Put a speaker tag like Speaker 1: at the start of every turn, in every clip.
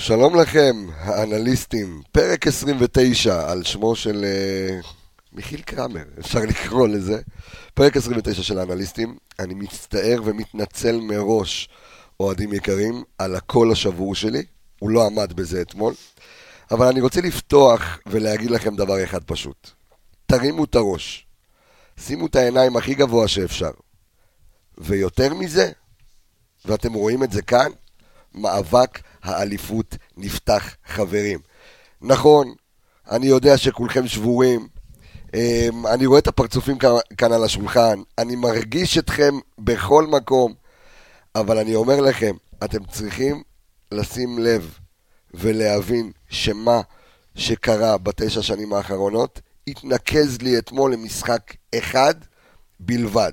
Speaker 1: שלום לכם, האנליסטים, פרק 29 על שמו של uh, מיכיל קרמר, אפשר לקרוא לזה. פרק 29 של האנליסטים. אני מצטער ומתנצל מראש, אוהדים יקרים, על הקול השבור שלי. הוא לא עמד בזה אתמול. אבל אני רוצה לפתוח ולהגיד לכם דבר אחד פשוט. תרימו את הראש. שימו את העיניים הכי גבוה שאפשר. ויותר מזה, ואתם רואים את זה כאן, מאבק האליפות נפתח, חברים. נכון, אני יודע שכולכם שבורים, אמ, אני רואה את הפרצופים כאן על השולחן, אני מרגיש אתכם בכל מקום, אבל אני אומר לכם, אתם צריכים לשים לב ולהבין שמה שקרה בתשע שנים האחרונות התנקז לי אתמול למשחק אחד בלבד.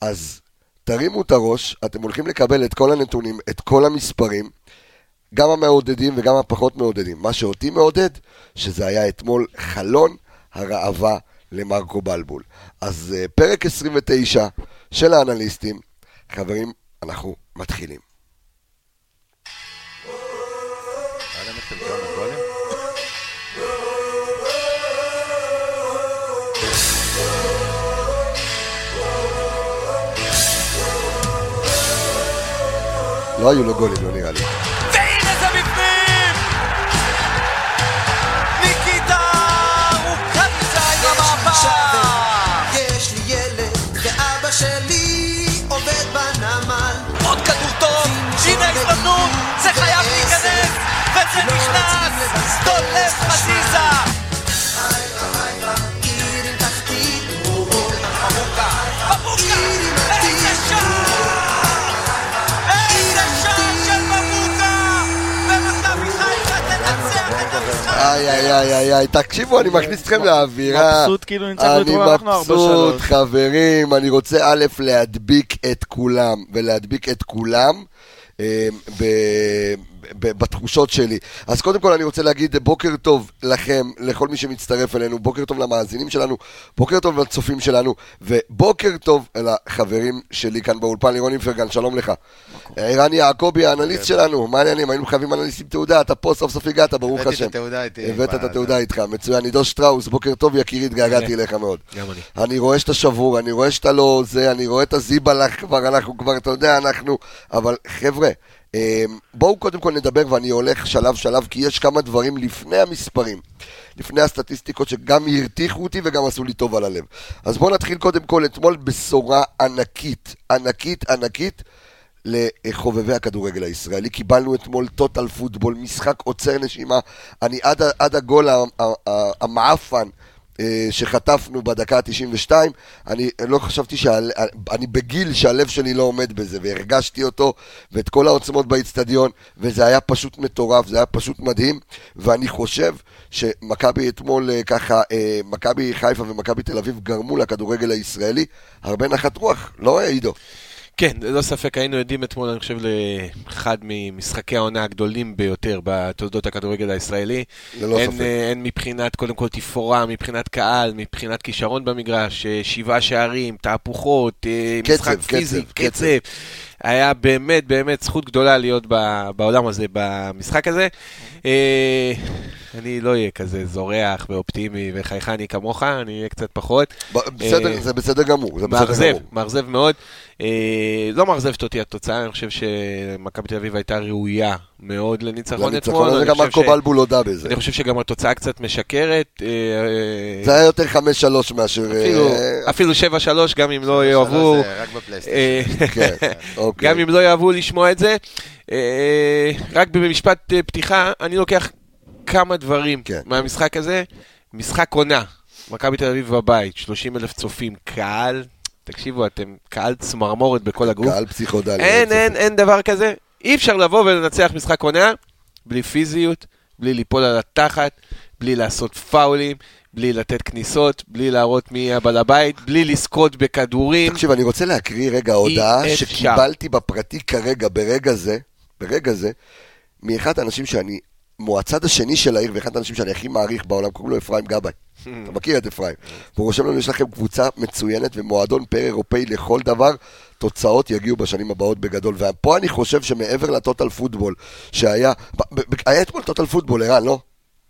Speaker 1: אז תרימו את הראש, אתם הולכים לקבל את כל הנתונים, את כל המספרים, גם המעודדים וגם הפחות מעודדים. מה שאותי מעודד, שזה היה אתמול חלון הראווה למרקו בלבול. אז uh, פרק 29 של האנליסטים, חברים, אנחנו מתחילים. לא היו לו גולים, לא נראה לי.
Speaker 2: והנה זה בפנים! ניקיטה! רוקאביצה עם המהפך!
Speaker 3: יש לי ילד ואבא שלי עובד בנמל
Speaker 2: עוד כדור טוב! הנה ההזדמנות! זה חייב להיכנס! וזה נכנס! דולף חזיזה!
Speaker 1: איי איי איי איי תקשיבו, אני מכניס אתכם לאווירה.
Speaker 4: מבסוט כאילו ניצחנו
Speaker 1: אני
Speaker 4: אתמול, אנחנו ארבע
Speaker 1: מבסוט,
Speaker 4: שלוש.
Speaker 1: חברים, אני רוצה א', להדביק את כולם, ולהדביק את כולם אה, בתחושות שלי. אז קודם כל אני רוצה להגיד בוקר טוב לכם, לכל מי שמצטרף אלינו, בוקר טוב למאזינים שלנו, בוקר טוב לצופים שלנו, ובוקר טוב לחברים שלי כאן באולפן, לירון אימפרגן, שלום לך. ערן יעקבי, האנליסט שלנו, מה העניינים? היינו חייבים אנליסטים תעודה, אתה פה סוף סוף הגעת, ברוך
Speaker 5: הבאתי
Speaker 1: השם.
Speaker 5: את התעודה איתי.
Speaker 1: הבאת את. התעודה איתך, מצוין. עידו שטראוס, בוקר טוב יקירי, התגעגעתי אליך מאוד.
Speaker 4: גם אני.
Speaker 1: אני רואה שאתה שבור, אני רואה שאתה לא זה, אני רואה את הזיבלח כבר, אנחנו כבר, אתה יודע, אנחנו... אבל חבר'ה, בואו קודם כל נדבר, ואני הולך שלב שלב, כי יש כמה דברים לפני המספרים, לפני הסטטיסטיקות, שגם הרתיחו אותי וגם עשו לי טוב על הלב. אז בואו נתחיל קודם כל, אתמול בשורה ענקית, ענקית, ענקית. לחובבי הכדורגל הישראלי. קיבלנו אתמול טוטל פוטבול, משחק עוצר נשימה. אני עד, עד הגול המעפן שחטפנו בדקה ה-92, אני לא חשבתי שאני בגיל שהלב שלי לא עומד בזה, והרגשתי אותו, ואת כל העוצמות באיצטדיון, וזה היה פשוט מטורף, זה היה פשוט מדהים, ואני חושב שמכבי אתמול אה, ככה, אה, מכבי חיפה ומכבי תל אביב גרמו לכדורגל הישראלי הרבה נחת רוח, לא עידו?
Speaker 4: כן, ללא ספק היינו עדים אתמול, אני חושב, לאחד ממשחקי העונה הגדולים ביותר בתולדות הכדורגל הישראלי.
Speaker 1: ללא
Speaker 4: אין,
Speaker 1: ספק.
Speaker 4: אה, אין מבחינת, קודם כל, תפאורה, מבחינת קהל, מבחינת כישרון במגרש, אה, שבעה שערים, תהפוכות, אה,
Speaker 1: קצב,
Speaker 4: משחק
Speaker 1: קצב,
Speaker 4: פיזי,
Speaker 1: קצב.
Speaker 4: קצב. היה באמת באמת זכות גדולה להיות בעולם הזה, במשחק הזה. אני לא אהיה כזה זורח ואופטימי וחייכני כמוך, אני אהיה קצת פחות.
Speaker 1: בסדר,
Speaker 4: אה,
Speaker 1: זה בסדר גמור, זה בסדר גמור.
Speaker 4: מאכזב מאוד. אה, לא מאכזבת אותי התוצאה, אני חושב שמכבי תל אביב הייתה ראויה מאוד לניצחון אתמול.
Speaker 1: לניצחון גם
Speaker 4: חושב
Speaker 1: מרקו בלבול הודה בזה.
Speaker 4: אני חושב שגם התוצאה קצת משקרת. אה,
Speaker 1: זה היה יותר 5-3 מאשר...
Speaker 4: אפילו-
Speaker 1: אה,
Speaker 4: אפילו 7-3, גם אם לא יאהבו...
Speaker 5: זה רק.
Speaker 4: אה,
Speaker 1: כן, אוקיי.
Speaker 4: גם אם לא יאהבו לשמוע את זה. רק במשפט פתיחה, אני לוקח כמה דברים
Speaker 1: כן.
Speaker 4: מהמשחק הזה. משחק עונה, מכבי תל אביב בבית, 30 אלף צופים, קהל, תקשיבו, אתם קהל צמרמורת בכל הגוף.
Speaker 1: קהל פסיכודלי.
Speaker 4: אין,
Speaker 1: ספק.
Speaker 4: אין, אין דבר כזה. אי אפשר לבוא ולנצח משחק עונה בלי פיזיות, בלי ליפול על התחת, בלי לעשות פאולים, בלי לתת כניסות, בלי להראות מי הבעל הבית, בלי לזכות בכדורים.
Speaker 1: תקשיב, אני רוצה להקריא רגע הודעה. שקיבלתי בפרטי כרגע, ברגע זה, ברגע זה, מאחד האנשים שאני מהצד השני של העיר, ואחד האנשים שאני הכי מעריך בעולם, קוראים לו אפרים גבאי. אתה מכיר את אפרים. והוא רושם לנו, יש לכם קבוצה מצוינת ומועדון פר אירופאי לכל דבר, תוצאות יגיעו בשנים הבאות בגדול. ופה אני חושב שמעבר לטוטל פוטבול, שהיה, היה אתמול טוטל פוטבול, ערן, לא?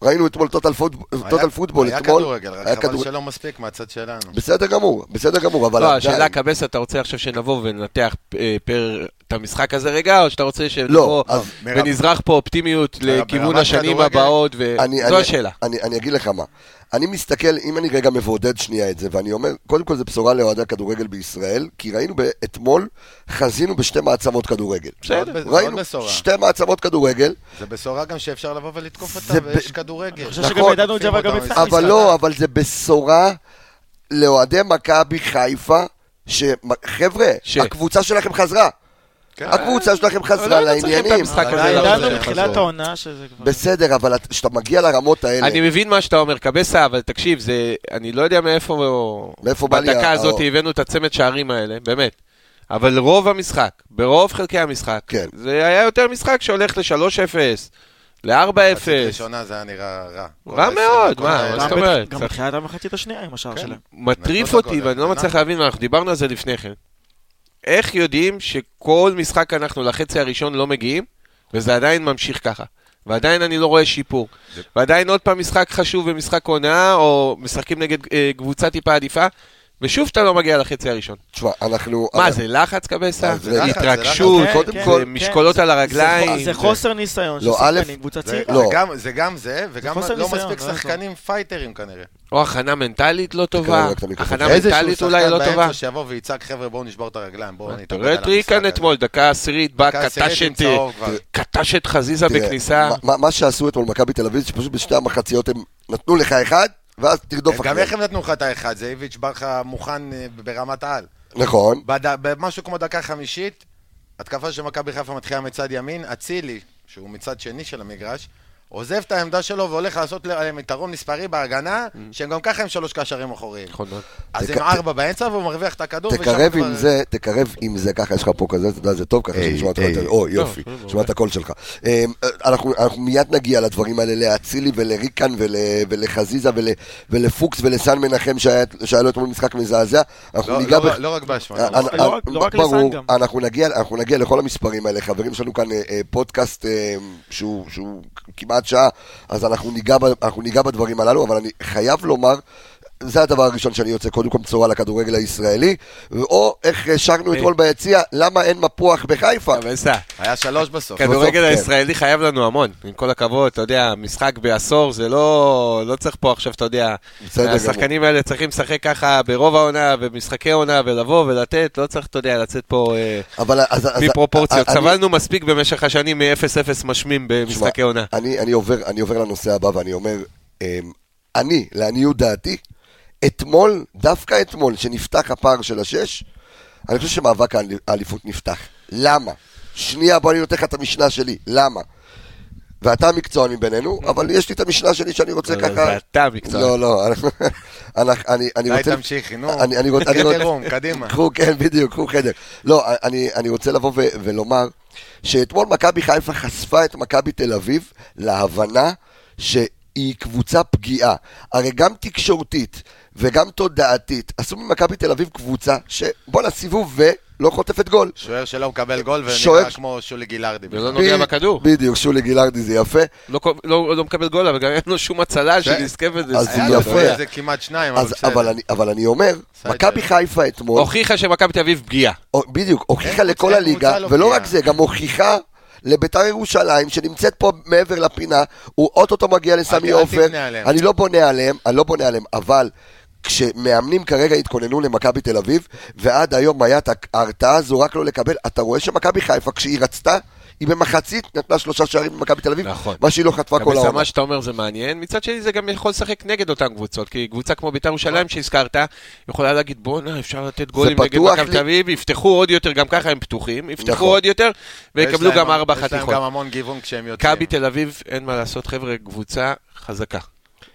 Speaker 1: ראינו אתמול טוטל פוטבול, טוטל פוטבול,
Speaker 5: היה
Speaker 1: אתמול.
Speaker 5: כדורגל, רק חבל שלא מספיק מהצד שלנו.
Speaker 1: בסדר גמור, בסדר גמור, אבל
Speaker 4: לא, השאלה קבס, אתה רוצה עכשיו שנבוא וננתח אה, פר את המשחק הזה רגע, או שאתה רוצה שנבוא
Speaker 5: מרב-
Speaker 4: ונזרח פה אופטימיות לכיוון השנים הבאות,
Speaker 1: אני-
Speaker 4: וזו
Speaker 1: אני-
Speaker 4: השאלה.
Speaker 1: אני, אני אגיד לך מה. אני מסתכל, אם אני רגע מבודד שנייה את זה, ואני אומר, קודם כל זה בשורה לאוהדי הכדורגל בישראל, כי ראינו ב- אתמול, חזינו בשתי מעצמות כדורגל.
Speaker 4: בסדר.
Speaker 1: ראינו
Speaker 5: מאוד בשורה.
Speaker 1: שתי מעצמות כדורגל,
Speaker 5: זה בשורה גם שאפשר לבוא ולתקוף
Speaker 1: זה
Speaker 5: אותה, ויש
Speaker 1: ב-
Speaker 5: כדורגל.
Speaker 6: אני חושב
Speaker 1: נכון.
Speaker 6: שגם ידענו את זה אבל גם לפני
Speaker 5: משחק.
Speaker 1: אבל לא, אבל זה בשורה לאוהדי מכבי חיפה, שחבר'ה,
Speaker 4: ש-
Speaker 1: הקבוצה שלכם חזרה.
Speaker 5: כן.
Speaker 1: הקבוצה שלכם
Speaker 4: אבל
Speaker 1: חזרה
Speaker 4: לא היינו צריכים את
Speaker 1: לעניינים.
Speaker 4: המשחק הזה. לעשות
Speaker 6: ידענו. מתחילת. העונה שזה כבר...
Speaker 1: בסדר, אבל את- כשאתה מגיע לרמות האלה,
Speaker 4: אני מבין מה שאתה אומר, קבסה, אבל תקשיב, זה, אני לא יודע מאיפה,
Speaker 1: מאיפה בא לי
Speaker 4: בדקה הזאת הבאנו את הצמד שערים האלה, באמת. אבל רוב המשחק, ברוב חלקי המשחק,
Speaker 1: כן.
Speaker 4: זה היה יותר משחק שהולך ל-3-0, ל-4-0.
Speaker 5: מחצית ראשונה זה היה נראה רע.
Speaker 4: רע מאוד, מה. מה זאת אומרת?
Speaker 6: גם
Speaker 4: צריך-
Speaker 6: בתחילת המחצית השנייה עם השער
Speaker 5: כן.
Speaker 6: שלהם.
Speaker 4: מטריף אותי, ואני לא. מצליח להבין, ואנחנו דיברנו על זה לפני כן. איך יודעים שכל משחק אנחנו לחצי הראשון לא מגיעים, וזה עדיין ממשיך ככה. ועדיין אני לא רואה שיפור. ועדיין עוד פעם משחק חשוב ומשחק הונאה, או משחקים נגד אה, קבוצה טיפה עדיפה, ושוב אתה לא מגיע לחצי הראשון.
Speaker 1: תשמע, אנחנו...
Speaker 4: מה, זה לחץ קבסה?
Speaker 1: זה
Speaker 4: התרגשות.
Speaker 1: קודם
Speaker 6: כן,
Speaker 1: כל,
Speaker 4: זה משקולות על הרגליים.
Speaker 6: זה חוסר ניסיון של
Speaker 1: לא,
Speaker 6: שחקנים, קבוצה צעירה.
Speaker 1: לא.
Speaker 5: זה גם- זה גם זה, וגם
Speaker 6: חוסר
Speaker 5: לא
Speaker 6: ניסיון,
Speaker 5: מספיק
Speaker 6: לא יעזור.
Speaker 5: שחקנים פייטרים כנראה.
Speaker 4: או הכנה מנטלית לא טובה. הכנה מנטלית אולי לא טובה.
Speaker 5: באמצע שיבוא ויצעק, חבר'ה, בואו נשבור את הרגליים, בואו נתאבד על
Speaker 4: את ריקן
Speaker 5: המשחק
Speaker 4: אתמול, דקה עשירית, בא, קטש את- חזיזה
Speaker 1: תראה,
Speaker 4: בכניסה.
Speaker 1: מה שעשו אתמול מכבי תל אביב, שפשוט בשתי המחציות הם נתנו לך אחד, ואז תרדוף
Speaker 5: גם
Speaker 1: אחריהם.
Speaker 5: איך הם נתנו לך את האחד? זה איביץ' בא לך מוכן אה, ברמת העל.
Speaker 1: נכון.
Speaker 5: במשהו כמו דקה חמישית, התקפה של מכבי חיפה מתחילה מצד ימין, אצילי, שהוא מצד שני של המגרש, עוזב את העמדה שלו והולך לעשות להם יתרון מספרי בהגנה, שהם גם ככה עם שלוש קשרים אחוריים.
Speaker 4: נכון מאוד.
Speaker 5: אז עם ארבע באמצע והוא מרוויח את הכדור.
Speaker 1: תקרב עם זה, תקרב עם זה, ככה יש לך פה כזה, אתה יודע, זה טוב ככה שנשמע
Speaker 5: היי.
Speaker 1: יותר, או יופי,
Speaker 4: לא, לא,
Speaker 1: נשמע את הקול שלך. אמ, אנחנו אנחנו מיד נגיע לדברים האלה, לאצילי ולריקן ול- ולחזיזה ול- ולפוקס ולסן מנחם שהיה לו אתמול משחק מזעזע. אנחנו
Speaker 5: לא- לא- לא רק באשמה.
Speaker 1: אה,
Speaker 5: לא
Speaker 1: אה,
Speaker 5: רק-
Speaker 6: לא לא לסן גם.
Speaker 1: אנחנו נגיע, לכל המספרים האלה, חברים, יש לנו כאן אה, אה, פודקאסט אה, שהוא, שהוא כמעט שעה, אז אנחנו ניגע, אנחנו ניגע בדברים הללו, אבל אני חייב לומר, זה הדבר הראשון שאני יוצא, קודם כל בשורה לכדורגל הישראלי, או איך שרנו אתמול ביציע, למה אין מפוח בחיפה?
Speaker 5: היה שלוש בסוף.
Speaker 4: כדורגל
Speaker 1: כן.
Speaker 4: הישראלי חייב לנו המון, עם כל הכבוד, אתה יודע, משחק בעשור זה לא, לא צריך פה עכשיו, אתה יודע. השחקנים האלה צריכים לשחק ככה ברוב העונה, במשחקי עונה, ולבוא ולתת, לא צריך, אתה יודע, לצאת פה אה, מפרופורציות. סבלנו מספיק במשך השנים מ-0-0 משמים במשחקי עונה.
Speaker 1: אני, אני, עובר, אני עובר לנושא הבא ואני אומר, אמ, אני, לעניות דעתי, אתמול, דווקא אתמול, שנפתח הפער של השש, אני חושב שמאבק האל- האליפות נפתח. למה? שנייה, בוא אני נותן לך את המשנה שלי. למה? ואתה המקצוען מבינינו, אבל יש לי את המשנה שלי שאני רוצה
Speaker 4: לא,
Speaker 1: ככה...
Speaker 4: זה אתה המקצוען.
Speaker 1: לא, לא, אני רוצה...
Speaker 5: תמשיכי, נו.
Speaker 1: אני אני רוצה... אני רוצה-
Speaker 5: רום, קדימה.
Speaker 1: קחו, כן, בדיוק, קחו חדר. לא, אני, רוצה לבוא ולומר שאתמול מכבי חיפה חשפה את מכבי תל אביב להבנה שהיא קבוצה פגיעה. הרי גם תקשורתית וגם תודעתית עשו ממכבי תל אביב קבוצה שבואנה סיבוב ולא חוטפת גול.
Speaker 5: שוער שלא מקבל גול ונראה
Speaker 1: שוער-
Speaker 5: כמו שולי גילארדי.
Speaker 4: ולא נוגע בכדור.
Speaker 1: בדיוק, שולי גילארדי זה יפה.
Speaker 4: לא, לא, לא מקבל גול, אבל גם אין לו שום הצלה
Speaker 5: זה-
Speaker 4: שנזכה בזה.
Speaker 1: אז זה יפה.
Speaker 5: פה איזה כמעט שניים, אבל
Speaker 1: אז,
Speaker 5: בסדר.
Speaker 1: אבל, אני, אבל אני אומר. מכבי חיפה אתמול,
Speaker 4: הוכיחה שמכבי תל אביב פגיעה.
Speaker 1: בדיוק, הוכיחה
Speaker 5: אין
Speaker 1: לכל
Speaker 5: קבוצה-
Speaker 1: הליגה,
Speaker 5: לא
Speaker 1: ולא. רק זה, גם הוכיחה לביתר ירושלים, שנמצאת פה מעבר לפינה, הוא אוטוטו מגיע לסמי עופר. אני לא בונה עליהם, אני לא בונה עליהם, אבל כשמאמנים כרגע התכוננו למכבי תל אביב, ועד היום היה את ההרתעה הזו רק לא לקבל, אתה רואה שמכבי חיפה, כשהיא רצתה, היא במחצית נתנה שלושה שערים במכבי תל אביב,
Speaker 4: נכון.
Speaker 1: מה שהיא לא חטפה כל העונה.
Speaker 4: מה שאתה אומר זה מעניין, מצד שני זה גם יכול לשחק נגד אותן קבוצות, כי קבוצה כמו בית"ר ירושלים שהזכרת, יכולה להגיד בואנה אפשר לתת גולים נגד מכבי תל אביב, יפתחו עוד יותר, גם ככה הם פתוחים, יפתחו
Speaker 1: נכון.
Speaker 4: עוד יותר, ויקבלו גם ארבע
Speaker 5: יש להם
Speaker 4: חתיכות.
Speaker 5: גם המון גיוון כשהם יוצאים.
Speaker 4: מכבי תל אביב, אין מה לעשות, חבר'ה, קבוצה חזקה.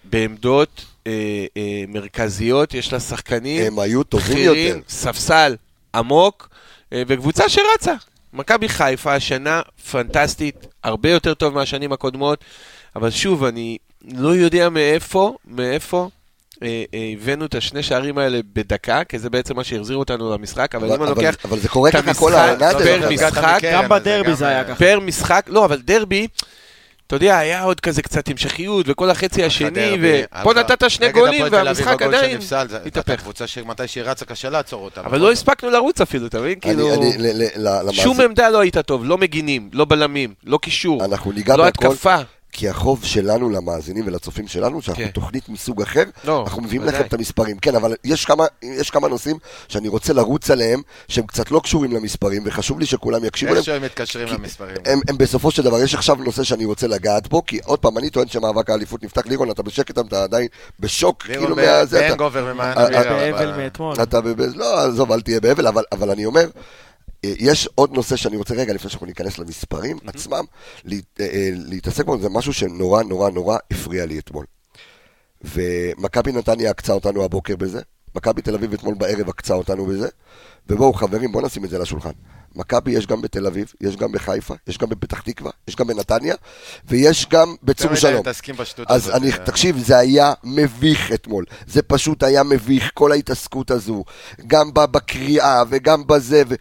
Speaker 4: בעמדות אה, אה, מרכזיות, יש לה שחקנים
Speaker 1: הם היו טובים
Speaker 4: בכירים,
Speaker 1: יותר.
Speaker 4: ספסל עמוק, אה, וקבוצה שרצה. מכבי חיפה השנה פנטסטית, הרבה יותר טוב מהשנים הקודמות, אבל שוב, אני לא יודע מאיפה, מאיפה אה, אה, הבאנו את השני שערים האלה בדקה, כי זה בעצם מה שהחזיר אותנו למשחק, אבל אם אני
Speaker 1: אבל-
Speaker 4: לוקח
Speaker 1: אבל זה קורה
Speaker 4: את
Speaker 1: ככה כל
Speaker 4: המשחק,
Speaker 1: העונה,
Speaker 4: פר. משחק,
Speaker 6: גם
Speaker 5: אבל
Speaker 6: בדרבי זה היה ככה.
Speaker 4: פר משחק, לא, אבל דרבי, אתה יודע, היה עוד כזה קצת המשכיות, וכל החצי השני, ופה
Speaker 5: אבל
Speaker 4: נתת שני גולים, והמשחק עדיין התהפך.
Speaker 5: הייתה קבוצה שמתי שהיא רצה קשה לעצור אותה.
Speaker 4: אבל לא הספקנו לרוץ אפילו, אתה מבין? כאילו,
Speaker 1: אני- ל- ל- ל-
Speaker 4: שום עמדה לא היית טוב, לא מגינים, לא בלמים, לא קישור, לא התקפה.
Speaker 1: כי החוב שלנו למאזינים ולצופים שלנו, שאנחנו
Speaker 4: כן.
Speaker 1: תוכנית מסוג אחר,
Speaker 4: לא,
Speaker 1: אנחנו מביאים. לכם את המספרים. כן, אבל יש כמה, יש כמה נושאים שאני רוצה לרוץ עליהם, שהם קצת לא קשורים למספרים, וחשוב לי שכולם יקשיבו להם.
Speaker 5: איך שהם מתקשרים למספרים.
Speaker 1: הם, הם בסופו של דבר, יש עכשיו נושא שאני רוצה לגעת בו, כי עוד פעם, אני טוען שמאבק האליפות נפתח לירון, אתה בשקט, אתה עדיין בשוק, כאילו
Speaker 5: לירון
Speaker 1: מהזה, אתה...
Speaker 5: באנגובר ממעיין
Speaker 1: אה,
Speaker 5: אבירם,
Speaker 6: באבל
Speaker 5: אבל-
Speaker 6: מאתמול.
Speaker 1: אתה. לא, עזוב, אל תהיה באבל, אבל, אבל אני אומר, אה, יש עוד נושא שאני רוצה רגע, לפני שאנחנו ניכנס למספרים עצמם, לה, אה, אה, להתעסק בו, זה משהו שנורא נורא נורא הפריע לי אתמול. ומכבי נתניה עקצה אותנו הבוקר בזה, מכבי תל אביב אתמול בערב עקצה אותנו בזה, ובואו חברים, בואו נשים את זה על השולחן. מכבי יש גם בתל אביב, יש גם בחיפה, יש גם בפתח תקווה, יש גם בנתניה, ויש גם בצור שלום. אז אני,
Speaker 5: אה.
Speaker 1: תקשיב, זה היה מביך אתמול. זה פשוט היה מביך, כל ההתעסקות הזו. גם בקריאה וגם בזה, ו...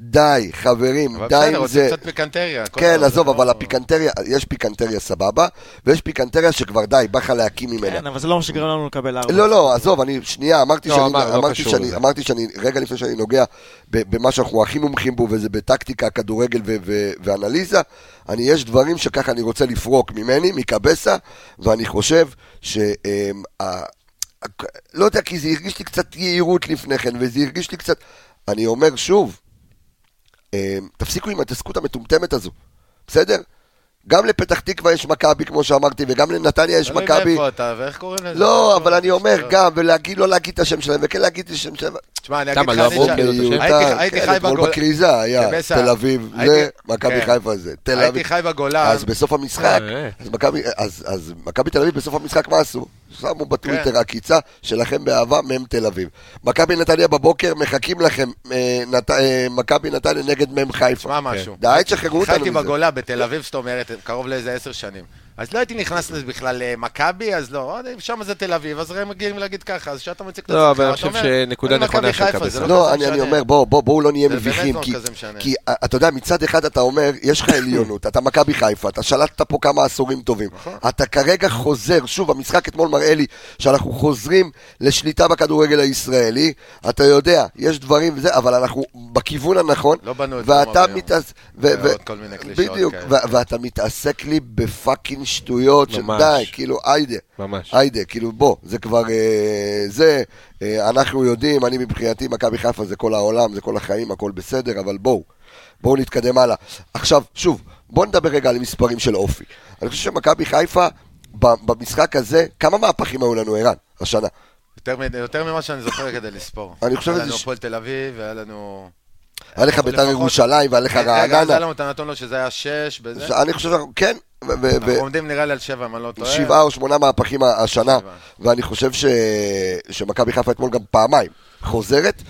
Speaker 1: די, חברים,
Speaker 5: אבל
Speaker 1: די
Speaker 5: בסדר,
Speaker 1: עם
Speaker 5: רוצים
Speaker 1: זה.
Speaker 5: קצת פיקנטריה. הכל
Speaker 1: כן,
Speaker 5: טוב, זה
Speaker 1: עזוב,
Speaker 5: לא-
Speaker 1: אבל הפיקנטריה, יש פיקנטריה סבבה, ויש פיקנטריה שכבר די, בא לך להקים ממנה.
Speaker 6: כן, אבל זה לא מה שגרם לנו לקבל ארבע.
Speaker 1: לא, לא, עזוב, אני, שנייה, אמרתי
Speaker 4: לא,
Speaker 1: שאני,
Speaker 4: אמר, לא
Speaker 1: שאני,
Speaker 4: לזה.
Speaker 1: אמרתי שאני, רגע לפני שאני נוגע במה שאנחנו הכי מומחים בו, וזה בטקטיקה, כדורגל ו- ו- ואנליזה, אני, יש דברים שככה אני רוצה לפרוק ממני, מקבסה, ואני חושב ש... אמ, ה- ה- לא יודע, כי זה הרגיש לי קצת יהירות לפני כן, וזה הרגיש לי קצת... אני אומר שוב, תפסיקו עם ההתעסקות המטומטמת הזו, בסדר? גם לפתח תקווה יש מכבי, כמו שאמרתי, וגם לנתניה יש
Speaker 5: תלוי
Speaker 1: מכבי.
Speaker 5: מאיפה אתה, ואיך קוראים לזה?
Speaker 1: לא, אבל אני אומר. גם, ולהגיד, לא להגיד את השם שלהם, וכן להגיד את השם שלהם.
Speaker 5: תשמע, אני אגיד לך? הייתי-
Speaker 1: כן,
Speaker 5: חי
Speaker 1: אתמול
Speaker 5: בגול...
Speaker 1: בכריזה היה
Speaker 5: בסדר.
Speaker 1: תל אביב זה, מכבי
Speaker 5: כן.
Speaker 1: חיפה זה, תל
Speaker 5: הייתי
Speaker 1: אביב.
Speaker 5: חי בגולן.
Speaker 1: אז בסוף המשחק,
Speaker 4: אה,
Speaker 1: אז מכבי- אז- מכבי תל אביב בסוף המשחק מה עשו? שמו בטוויטר
Speaker 5: כן.
Speaker 1: עקיצה שלכם באהבה מ"ם תל אביב. מכבי נתניה בבוקר מחכים לכם, אה, נת- אה, מכבי נתניה נגד מ"ם חיפה.
Speaker 5: תשמע משהו.
Speaker 1: די, תשחררו אותנו
Speaker 5: חייתי
Speaker 1: מזה.
Speaker 5: בגולה בתל אביב, זאת אומרת, קרוב לאיזה עשר שנים. אז לא הייתי נכנס לזה בכלל למכבי, אז לא, שם זה תל אביב, אז הם מגיעים להגיד ככה, אז שאתה מציג את
Speaker 4: לא,
Speaker 5: עצמך,
Speaker 4: אבל אני חושב שנקודה
Speaker 5: מכבי
Speaker 4: נכונה של.
Speaker 5: זה
Speaker 1: לא,
Speaker 5: כזה
Speaker 1: אני. אומר, בוא, בוא, בואו לא נהיה מביכים,
Speaker 5: לא
Speaker 1: כי, אה, אתה יודע, מצד אחד אתה אומר, יש לך עליונות, אתה מכבי חיפה, אתה שלטת פה כמה עשורים טובים.
Speaker 5: נכון.
Speaker 1: אתה כרגע חוזר, שוב, המשחק אתמול מראה לי שאנחנו חוזרים לשליטה בכדורגל הישראלי. אתה יודע, יש דברים וזה, אבל אנחנו בכיוון הנכון.
Speaker 5: לא בנו את
Speaker 1: ואתה מתעסק לי בפאקינג שטויות, של
Speaker 4: ממש.
Speaker 1: די, כאילו, היידה.
Speaker 4: ממש.
Speaker 1: היידה, כאילו בוא, זה כבר, אה, זה, אה, אנחנו יודעים, אני מבחינתי, מכבי חיפה זה כל העולם, זה כל החיים, הכל בסדר, אבל בואו, בואו נתקדם הלאה. עכשיו, שוב, בואו נדבר רגע על מספרים של אופי. אני חושב שמכבי חיפה, ב- במשחק הזה, כמה מהפכים היו לנו, ערן, השנה?
Speaker 5: יותר מ- יותר ממה שאני זוכר כדי לספור.
Speaker 1: אני חושב
Speaker 5: היה
Speaker 1: שזה
Speaker 5: לנו
Speaker 1: ש-
Speaker 5: הפועל תל אביב, והיה לנו...
Speaker 1: היה לך בית"ר ירושלים והיה לך
Speaker 5: רגע, אז היה
Speaker 1: רעננה.
Speaker 5: לנו את הנתון לו שזה היה שש בזה.
Speaker 1: אני חושב, שאנחנו- כן,
Speaker 5: אנחנו עומדים נראה לי על שבע, אם אני לא טועה.
Speaker 1: שבעה או שמונה מהפכים השנה. ואני חושב. שמכבי חיפה אתמול גם פעמיים חוזרת,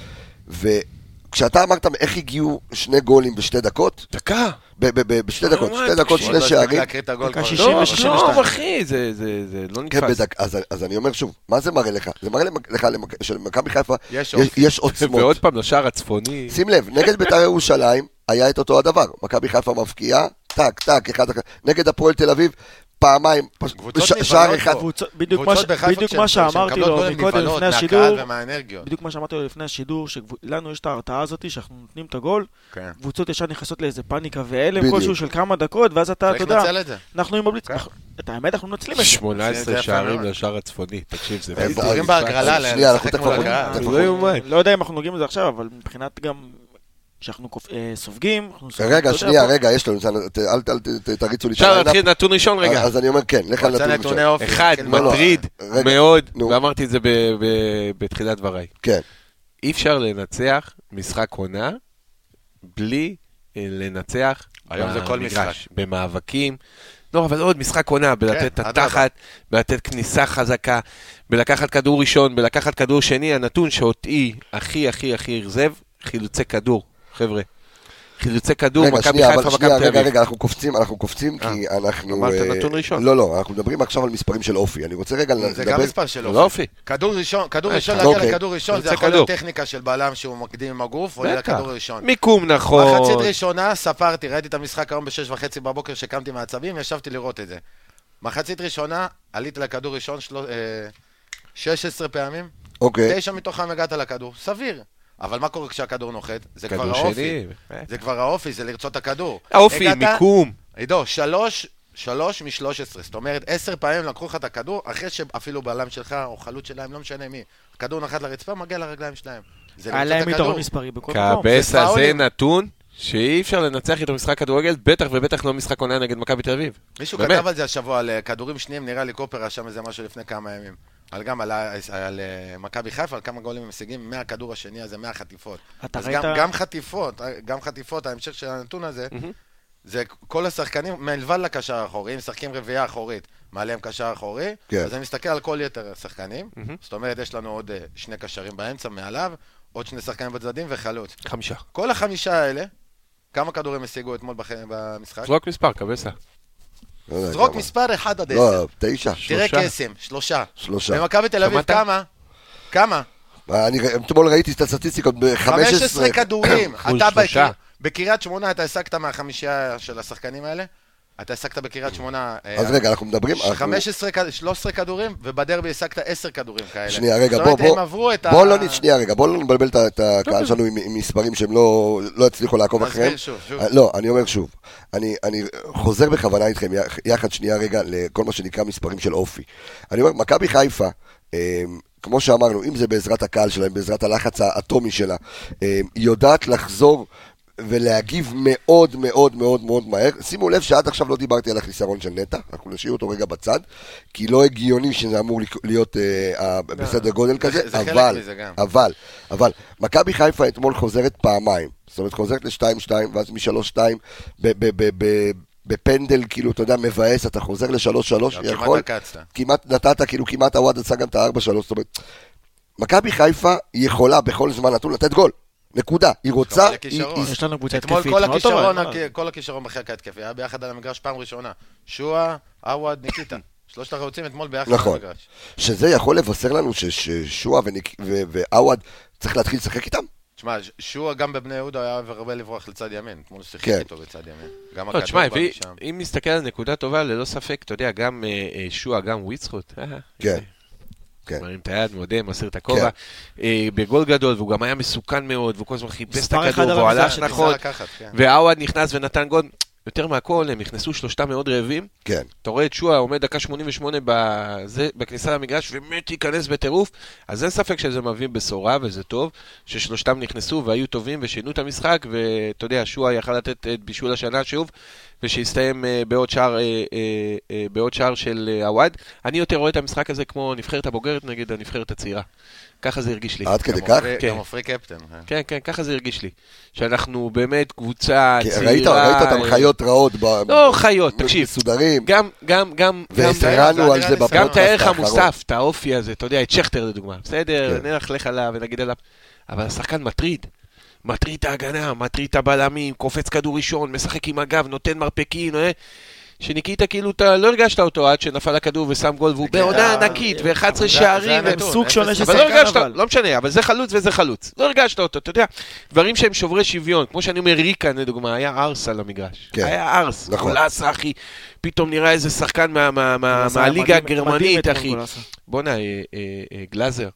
Speaker 1: וכשאתה אמרת איך הגיעו שני גולים בשתי דקות,
Speaker 4: דקה.
Speaker 1: בשתי דקות,
Speaker 4: ממש,
Speaker 1: שתי דקות, שני
Speaker 5: לא
Speaker 1: שערים,
Speaker 6: דקה
Speaker 5: כבר.
Speaker 6: 60
Speaker 4: לא,
Speaker 6: 62.
Speaker 4: אחי, זה זה- זה לא
Speaker 1: כן,
Speaker 4: נתפס.
Speaker 1: אז, אז אני אומר שוב, מה זה מראה לך? זה מראה לך שלמכבי חיפה
Speaker 5: יש
Speaker 1: יש,
Speaker 5: אופי.
Speaker 1: יש עוצמות.
Speaker 4: ועוד פעם לשער הצפוני.
Speaker 1: שים לב, נגד בית"ר ירושלים היה את אותו הדבר. מכבי חיפה מבקיעה, טק, טק, אחד אחר. נגד הפועל תל אביב, פעמיים, שער. אחד.
Speaker 6: קבוצות- בדיוק מה
Speaker 5: קבוצות
Speaker 6: בדיוק שאמרתי לו מקודם לפני השידור. בדיוק מה שאמרתי לו לפני השידור, שלנו יש את ההרתעה הזאת, שאנחנו נותנים את הגול,
Speaker 5: כן.
Speaker 6: קבוצות ישר נכנסות לאיזה פאניקה והלם. כלשהו של כמה דקות, ואז אתה, אתה יודע. אנחנו עם הבליץ,
Speaker 5: כן.
Speaker 6: אנחנו- את האמת אנחנו מנצלים את זה.
Speaker 4: 18
Speaker 5: זה יפה
Speaker 4: שערים. לשער הצפוני. תקשיב, זה...
Speaker 5: הם בוחרים. בהגרלה,
Speaker 1: שנייה, אנחנו תכף
Speaker 4: לא.
Speaker 6: לא יודע אם אנחנו נוגעים בזה עכשיו, אבל מבחינת גם, שאנחנו אה, סופגים, אנחנו סופגים,
Speaker 1: רגע, שנייה, רגע, יש לנו, אל תריצו לי את
Speaker 4: אפשר. להתחיל נתון ראשון רגע.
Speaker 1: אז אני אומר כן, לך על נתון ראשון.
Speaker 5: אופי.
Speaker 4: אחד,
Speaker 5: נתחיל
Speaker 1: לא, לא,
Speaker 4: מטריד מאוד. ואמרתי את זה בתחילת דבריי.
Speaker 1: כן,
Speaker 4: אי אפשר לנצח משחק עונה בלי אה, לנצח
Speaker 5: היום זה כל
Speaker 4: במגרש,
Speaker 5: משחק.
Speaker 4: במאבקים. לא, אבל עוד משחק עונה, בלתת את
Speaker 5: אדרבה.
Speaker 4: התחת, בלתת כניסה חזקה, בלקחת כדור ראשון, בלקחת כדור שני, הנתון שאותי הכי הכי הכי אכזב, חילוצי כדור. חבר'ה, חילוצי כדור,
Speaker 1: רגע,
Speaker 4: מכבי חיפה, מכבי תל
Speaker 1: רגע,
Speaker 4: אביב.
Speaker 1: רגע, אנחנו קופצים, אנחנו קופצים, כי אנחנו...
Speaker 4: אמרת
Speaker 1: אה,
Speaker 4: נתון ראשון.
Speaker 1: לא, לא, אנחנו מדברים עכשיו על מספרים של אופי. אני רוצה רגע
Speaker 5: זה גם
Speaker 1: לדבר...
Speaker 5: מספר של אופי.
Speaker 4: לא אופי.
Speaker 5: כדור ראשון, כדור
Speaker 4: אה,
Speaker 5: ראשון,
Speaker 1: אוקיי.
Speaker 5: להגיע לכדור ראשון, זה יכול. להיות טכניקה של בלם שהוא מקדים עם הגוף, עולה
Speaker 4: בטח.
Speaker 5: לכדור ראשון.
Speaker 4: מיקום נכון.
Speaker 5: מחצית ראשונה, ספרתי, ראיתי את המשחק היום בשש וחצי בבוקר שקמתי מהעצבים, ישבתי לראות את זה. מחצית ראשונה, עליתי לכדור ראשון של... אה, 16 פעמים,
Speaker 1: אוקיי,
Speaker 5: תשע מתוכם הגעת לכדור, סביר. אבל מה קורה כשהכדור נוחת? זה כבר האופי.
Speaker 4: שני. אה.
Speaker 5: זה כבר האופי, זה לרצות את הכדור.
Speaker 4: האופי,
Speaker 5: הגעת-
Speaker 4: מיקום.
Speaker 5: עידו, שלוש, שלוש משלוש עשרה. זאת אומרת, עשר פעמים לקחו לך את הכדור, אחרי שאפילו בלם שלך או חלוץ שלהם, לא משנה מי, הכדור נחת לרצפה, מגיע לרגליים שלהם. זה
Speaker 6: היה
Speaker 5: לרצות
Speaker 6: להם
Speaker 5: את
Speaker 6: יתרון
Speaker 5: הכדור.
Speaker 6: מספרי בכל מקום.
Speaker 4: קאבסה זה. נתון שאי אפשר לנצח איתו משחק כדורגל, בטח ובטח לא משחק עונה נגד מכבי תל אביב.
Speaker 5: מישהו
Speaker 4: באמת.
Speaker 5: כתב על זה השבוע, על אה, כדורים שניים, נראה לי קופר רשם איזה משהו לפני כמה ימים. על גם על, ה- על אה, מכבי חיפה, על כמה גולים הם משיגים מהכדור השני הזה, מהחטיפות.
Speaker 6: אתה
Speaker 5: אז
Speaker 6: ראית-
Speaker 5: גם, גם חטיפות, אה, גם חטיפות, ההמשך של הנתון הזה,
Speaker 4: מהמם.
Speaker 5: זה כל השחקנים, מלבד לקשר האחורי, אם משחקים רביעייה אחורית, מעליהם קשר אחורי,
Speaker 1: כן.
Speaker 5: אז אני מסתכל על כל יתר השחקנים,
Speaker 4: מהמם.
Speaker 5: זאת אומרת, יש לנו עוד אה, שני קשרים באמצע, מעליו, עוד שני שחקנים בצדדים וחלוץ.
Speaker 4: חמישה.
Speaker 5: כל החמישה האלה, כמה כדורים השיגו אתמול בח- במשחק?
Speaker 4: זרוק מספר, קאבסה.
Speaker 1: לא
Speaker 5: זרוק
Speaker 1: כמה.
Speaker 5: מספר 1 עד 10.
Speaker 1: לא, תשע,
Speaker 5: תראה
Speaker 4: שלושה.
Speaker 5: קסם, שלושה.
Speaker 1: שלושה.
Speaker 5: במכבי תל אביב? כמה? כמה?
Speaker 1: אני אתמול ראיתי את הסטטיסטיקות ב-15.
Speaker 5: 15 כדורים. אתה בקריית שמונה אתה השגת מהחמישייה של השחקנים האלה? אתה השגת בקריית שמונה... אה,
Speaker 1: אז רגע, אנחנו מדברים... אנחנו-
Speaker 5: 15, כ- 13 כדורים, ובדרבי השגת 10 כדורים כאלה.
Speaker 1: שנייה, רגע,
Speaker 5: זאת
Speaker 1: בוא,
Speaker 5: אומרת,
Speaker 1: בוא,
Speaker 5: הם עברו את ה...
Speaker 1: בוא לא, שנייה, רגע, בוא לא נבלבל את את הקהל שלנו עם מספרים שהם לא לא יצליחו לעקוב
Speaker 5: נסביר
Speaker 1: אחריהם.
Speaker 5: שוב, שוב.
Speaker 1: אה, לא, אני אומר שוב, אני, אני חוזר בכוונה איתכם יח- יחד שנייה רגע לכל מה שנקרא מספרים של אופי. אני אומר, מכבי חיפה, אה, כמו שאמרנו, אם זה בעזרת הקהל שלהם, בעזרת הלחץ האטומי שלה, היא יודעת לחזור ולהגיב מאוד מאוד מאוד מאוד מהר. שימו לב שעד עכשיו לא דיברתי על החיסרון של נטע, אנחנו נשאיר אותו רגע בצד, כי לא הגיוני שזה אמור להיות אה, אה, בסדר גודל כזה,
Speaker 5: זה
Speaker 1: אבל,
Speaker 5: מזה גם.
Speaker 1: אבל, אבל, מכבי חיפה אתמול חוזרת פעמיים. זאת אומרת, חוזרת ל-2-2, ואז מ-3-2, בפנדל, כאילו, אתה יודע, מבאס, אתה חוזר ל-3-3,
Speaker 5: כמעט
Speaker 1: יכול,
Speaker 5: עקצת.
Speaker 1: כמעט נתת, כאילו, כמעט הוואד עשה גם את ה-4-3, זאת אומרת, מכבי חיפה יכולה בכל זמן נתון לתת גול. נקודה. היא רוצה... היא-
Speaker 6: יש לנו קבוצה
Speaker 5: אתמול
Speaker 6: התקפית
Speaker 5: כל
Speaker 6: מאוד טובה.
Speaker 5: הכישרון,
Speaker 6: לא?
Speaker 5: הכ- כל הכישרון בחלק ההתקפי היה ביחד על המגרש פעם ראשונה. שועה, עווד, ניקיטה. שלושת החלוצים אתמול ביחד על
Speaker 1: נכון.
Speaker 5: המגרש.
Speaker 1: שזה יכול לבשר לנו ששועה ועווד צריך להתחיל לשחק איתם?
Speaker 5: תשמע, שועה גם בבני יהודה היה הרבה לברוח לצד ימין. אתמול הוא שיחק
Speaker 1: כן.
Speaker 5: איתו בצד ימין. גם
Speaker 4: לא, תשמע. אם נסתכל על נקודה טובה, ללא ספק, אתה יודע, גם אה, אה, שועה, גם וויצחוט. אה,
Speaker 1: כן. כן.
Speaker 4: מרים את היד, מודה, מסיר את הכובע. אה, בגול גדול, והוא גם היה מסוכן מאוד, והוא כל הזמן חיפש את הכדור, והוא הלך נכון,
Speaker 5: כן.
Speaker 4: ועווד נכנס ונתן גול. יותר מהכל, הם נכנסו שלושתם מאוד רעבים.
Speaker 1: כן.
Speaker 4: אתה רואה את שועה עומד דקה 88 בזה, בכניסה למגרש ומת להיכנס בטירוף, אז אין ספק שזה מביא בשורה וזה טוב, ששלושתם נכנסו והיו טובים ושינו את המשחק, ואתה יודע, שועה יכל לתת את בישול השנה שוב, ושהסתיים אה, בעוד שער, אה, אה, בעוד שער של עווד. אני יותר רואה את המשחק הזה כמו הנבחרת הבוגרת נגד הנבחרת הצעירה. ככה זה הרגיש לי.
Speaker 1: עד כדי כך?
Speaker 4: כן.
Speaker 5: גם עופרי קפטן. אה.
Speaker 4: כן, כן, ככה זה הרגיש לי. שאנחנו באמת קבוצה
Speaker 1: כי
Speaker 4: צעירה.
Speaker 1: ראית אותם
Speaker 4: אה,
Speaker 1: חיות רעות. ב-
Speaker 4: לא חיות, תקשיב.
Speaker 1: מסודרים.
Speaker 4: גם, גם, גם.
Speaker 1: והתרענו על
Speaker 5: זה נראה לי
Speaker 4: גם
Speaker 1: בפודקאסט
Speaker 4: את הערך
Speaker 1: האחרון.
Speaker 4: המוסף, את האופי הזה, אתה יודע, את שכטר לדוגמה, בסדר,
Speaker 1: כן.
Speaker 4: נלך עליו ונגיד עליו, אבל השחקן מטריד. מטריד את ההגנה, מטריד את הבלמים, קופץ כדור ראשון, משחק עם הגב, נותן מרפקים, אה? שניקית כאילו, אתה לא הרגשת אותו עד שנפל הכדור ושם גול, והוא
Speaker 5: כן,
Speaker 4: בעונה
Speaker 5: זה-
Speaker 4: ענקית, ו-11
Speaker 5: זה-
Speaker 4: שערים,
Speaker 5: זה.
Speaker 6: סוג שונה של
Speaker 4: לא
Speaker 6: שחקן, אבל.
Speaker 4: לא משנה, אבל זה חלוץ וזה חלוץ. לא הרגשת אותו, אתה יודע. דברים שהם שוברי שוויון, כמו שאני אומר, ריקן לדוגמה, היה ארס על המגרש.
Speaker 1: כן.
Speaker 4: היה ארס.
Speaker 1: נכון.
Speaker 4: גולסה, אחי. פתאום נראה איזה שחקן מה- מה- מה-
Speaker 6: גולסה היה
Speaker 4: מהליגה הגרמנית, אחי. בואנה, אה, אה, אה, גלאזר.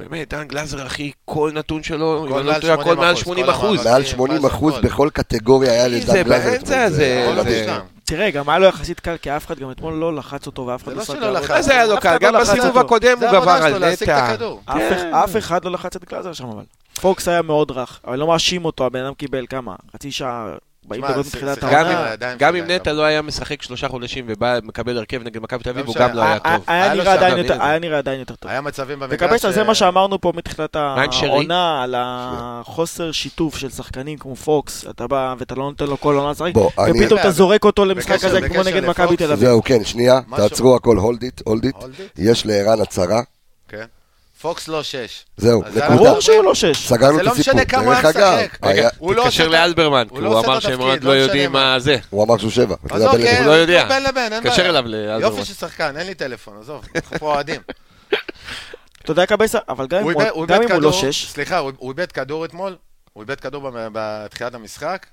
Speaker 4: באמת, דן גלאזר, אחי, כל נתון שלו, אם אני לא
Speaker 5: מעל
Speaker 4: טועה, הכל מעל
Speaker 5: 80%,
Speaker 4: 80
Speaker 5: כל
Speaker 4: אחוז.
Speaker 1: מעל
Speaker 5: פס
Speaker 1: 80 אחוז
Speaker 5: הכל.
Speaker 1: בכל קטגוריה היה
Speaker 4: זה
Speaker 1: לדן.
Speaker 4: באמצע,
Speaker 1: אומרת,
Speaker 4: זה-
Speaker 1: מדהים.
Speaker 5: מושלם.
Speaker 6: תראה, גם היה לו יחסית קל, כי אף אחד גם אתמול לא לחץ אותו ואף אחד
Speaker 5: זה
Speaker 6: לא
Speaker 5: לא
Speaker 6: עשה
Speaker 5: שלא
Speaker 6: את העבודה.
Speaker 5: לחץ.
Speaker 4: זה היה לו קל?
Speaker 6: לא
Speaker 4: גם
Speaker 6: לחץ
Speaker 4: בסיבוב
Speaker 6: אותו.
Speaker 4: הקודם הוא גבר על נטע. כן.
Speaker 6: אחד- אף אחד לא לחץ את גלאזר שם אבל. פוקס היה מאוד רך, אבל לא מאשים אותו, הבן אדם קיבל כמה? חצי שעה, 40
Speaker 5: תשמע,
Speaker 6: דקות
Speaker 5: זה-
Speaker 6: מתחילת העונה.
Speaker 4: גם אם נטע לא היה משחק שלושה חודשים ובא מקבל הרכב נגד מכבי תל אביב,
Speaker 5: לא
Speaker 4: הוא. גם לא היה טוב.
Speaker 6: היה נראה עדיין יותר-
Speaker 4: הנה.
Speaker 6: היה נראה עדיין יותר טוב.
Speaker 5: היה מצבים במגרש...
Speaker 6: וקבסה, זה מה שאמרנו פה מתחילת? העונה, על החוסר שיתוף של שחקנים כמו פוקס, אתה בא ואתה לא נותן לו כל עונה לשחק, ופתאום אתה זורק אותו למשחק הזה כמו נגד מכבי תל אביב.
Speaker 1: זהו, כן, שנייה, תעצרו הכל, it? יש לערן הצהרה,
Speaker 5: כן. פוקס לא שש.
Speaker 1: זהו,
Speaker 5: זה
Speaker 1: נקודה.
Speaker 6: ברור שהוא לא שש.
Speaker 1: סגרנו
Speaker 5: זה
Speaker 1: את
Speaker 5: לא
Speaker 1: הסיפור.
Speaker 5: משנה כמה הוא היה
Speaker 1: דרך אגב,
Speaker 5: משחק. הוא לא
Speaker 4: תתקשר
Speaker 5: עושה ה-
Speaker 4: לאלברמן,
Speaker 5: הוא
Speaker 4: כי
Speaker 5: לא
Speaker 4: הוא
Speaker 5: עושה
Speaker 4: אמר שהם עוד
Speaker 5: לא
Speaker 4: לא יודעים
Speaker 5: מה.
Speaker 4: זה.
Speaker 1: הוא אמר שהוא שבע.
Speaker 5: אז אוקיי,
Speaker 1: לבין.
Speaker 4: לא יודע.
Speaker 5: בין לבין, אין בעיה.
Speaker 4: אליו לאלברמן.
Speaker 5: יופי של שחקן, אין לי טלפון, עזוב, אנחנו פה אוהדים.
Speaker 6: אתה יודע כמה בסדר, אבל גם אם
Speaker 5: הוא
Speaker 6: הוא-
Speaker 5: הוא
Speaker 6: הוא לא שש,
Speaker 5: סליחה, הוא הוא איבד כדור אתמול, הוא איבד כדור בתחילת המשחק,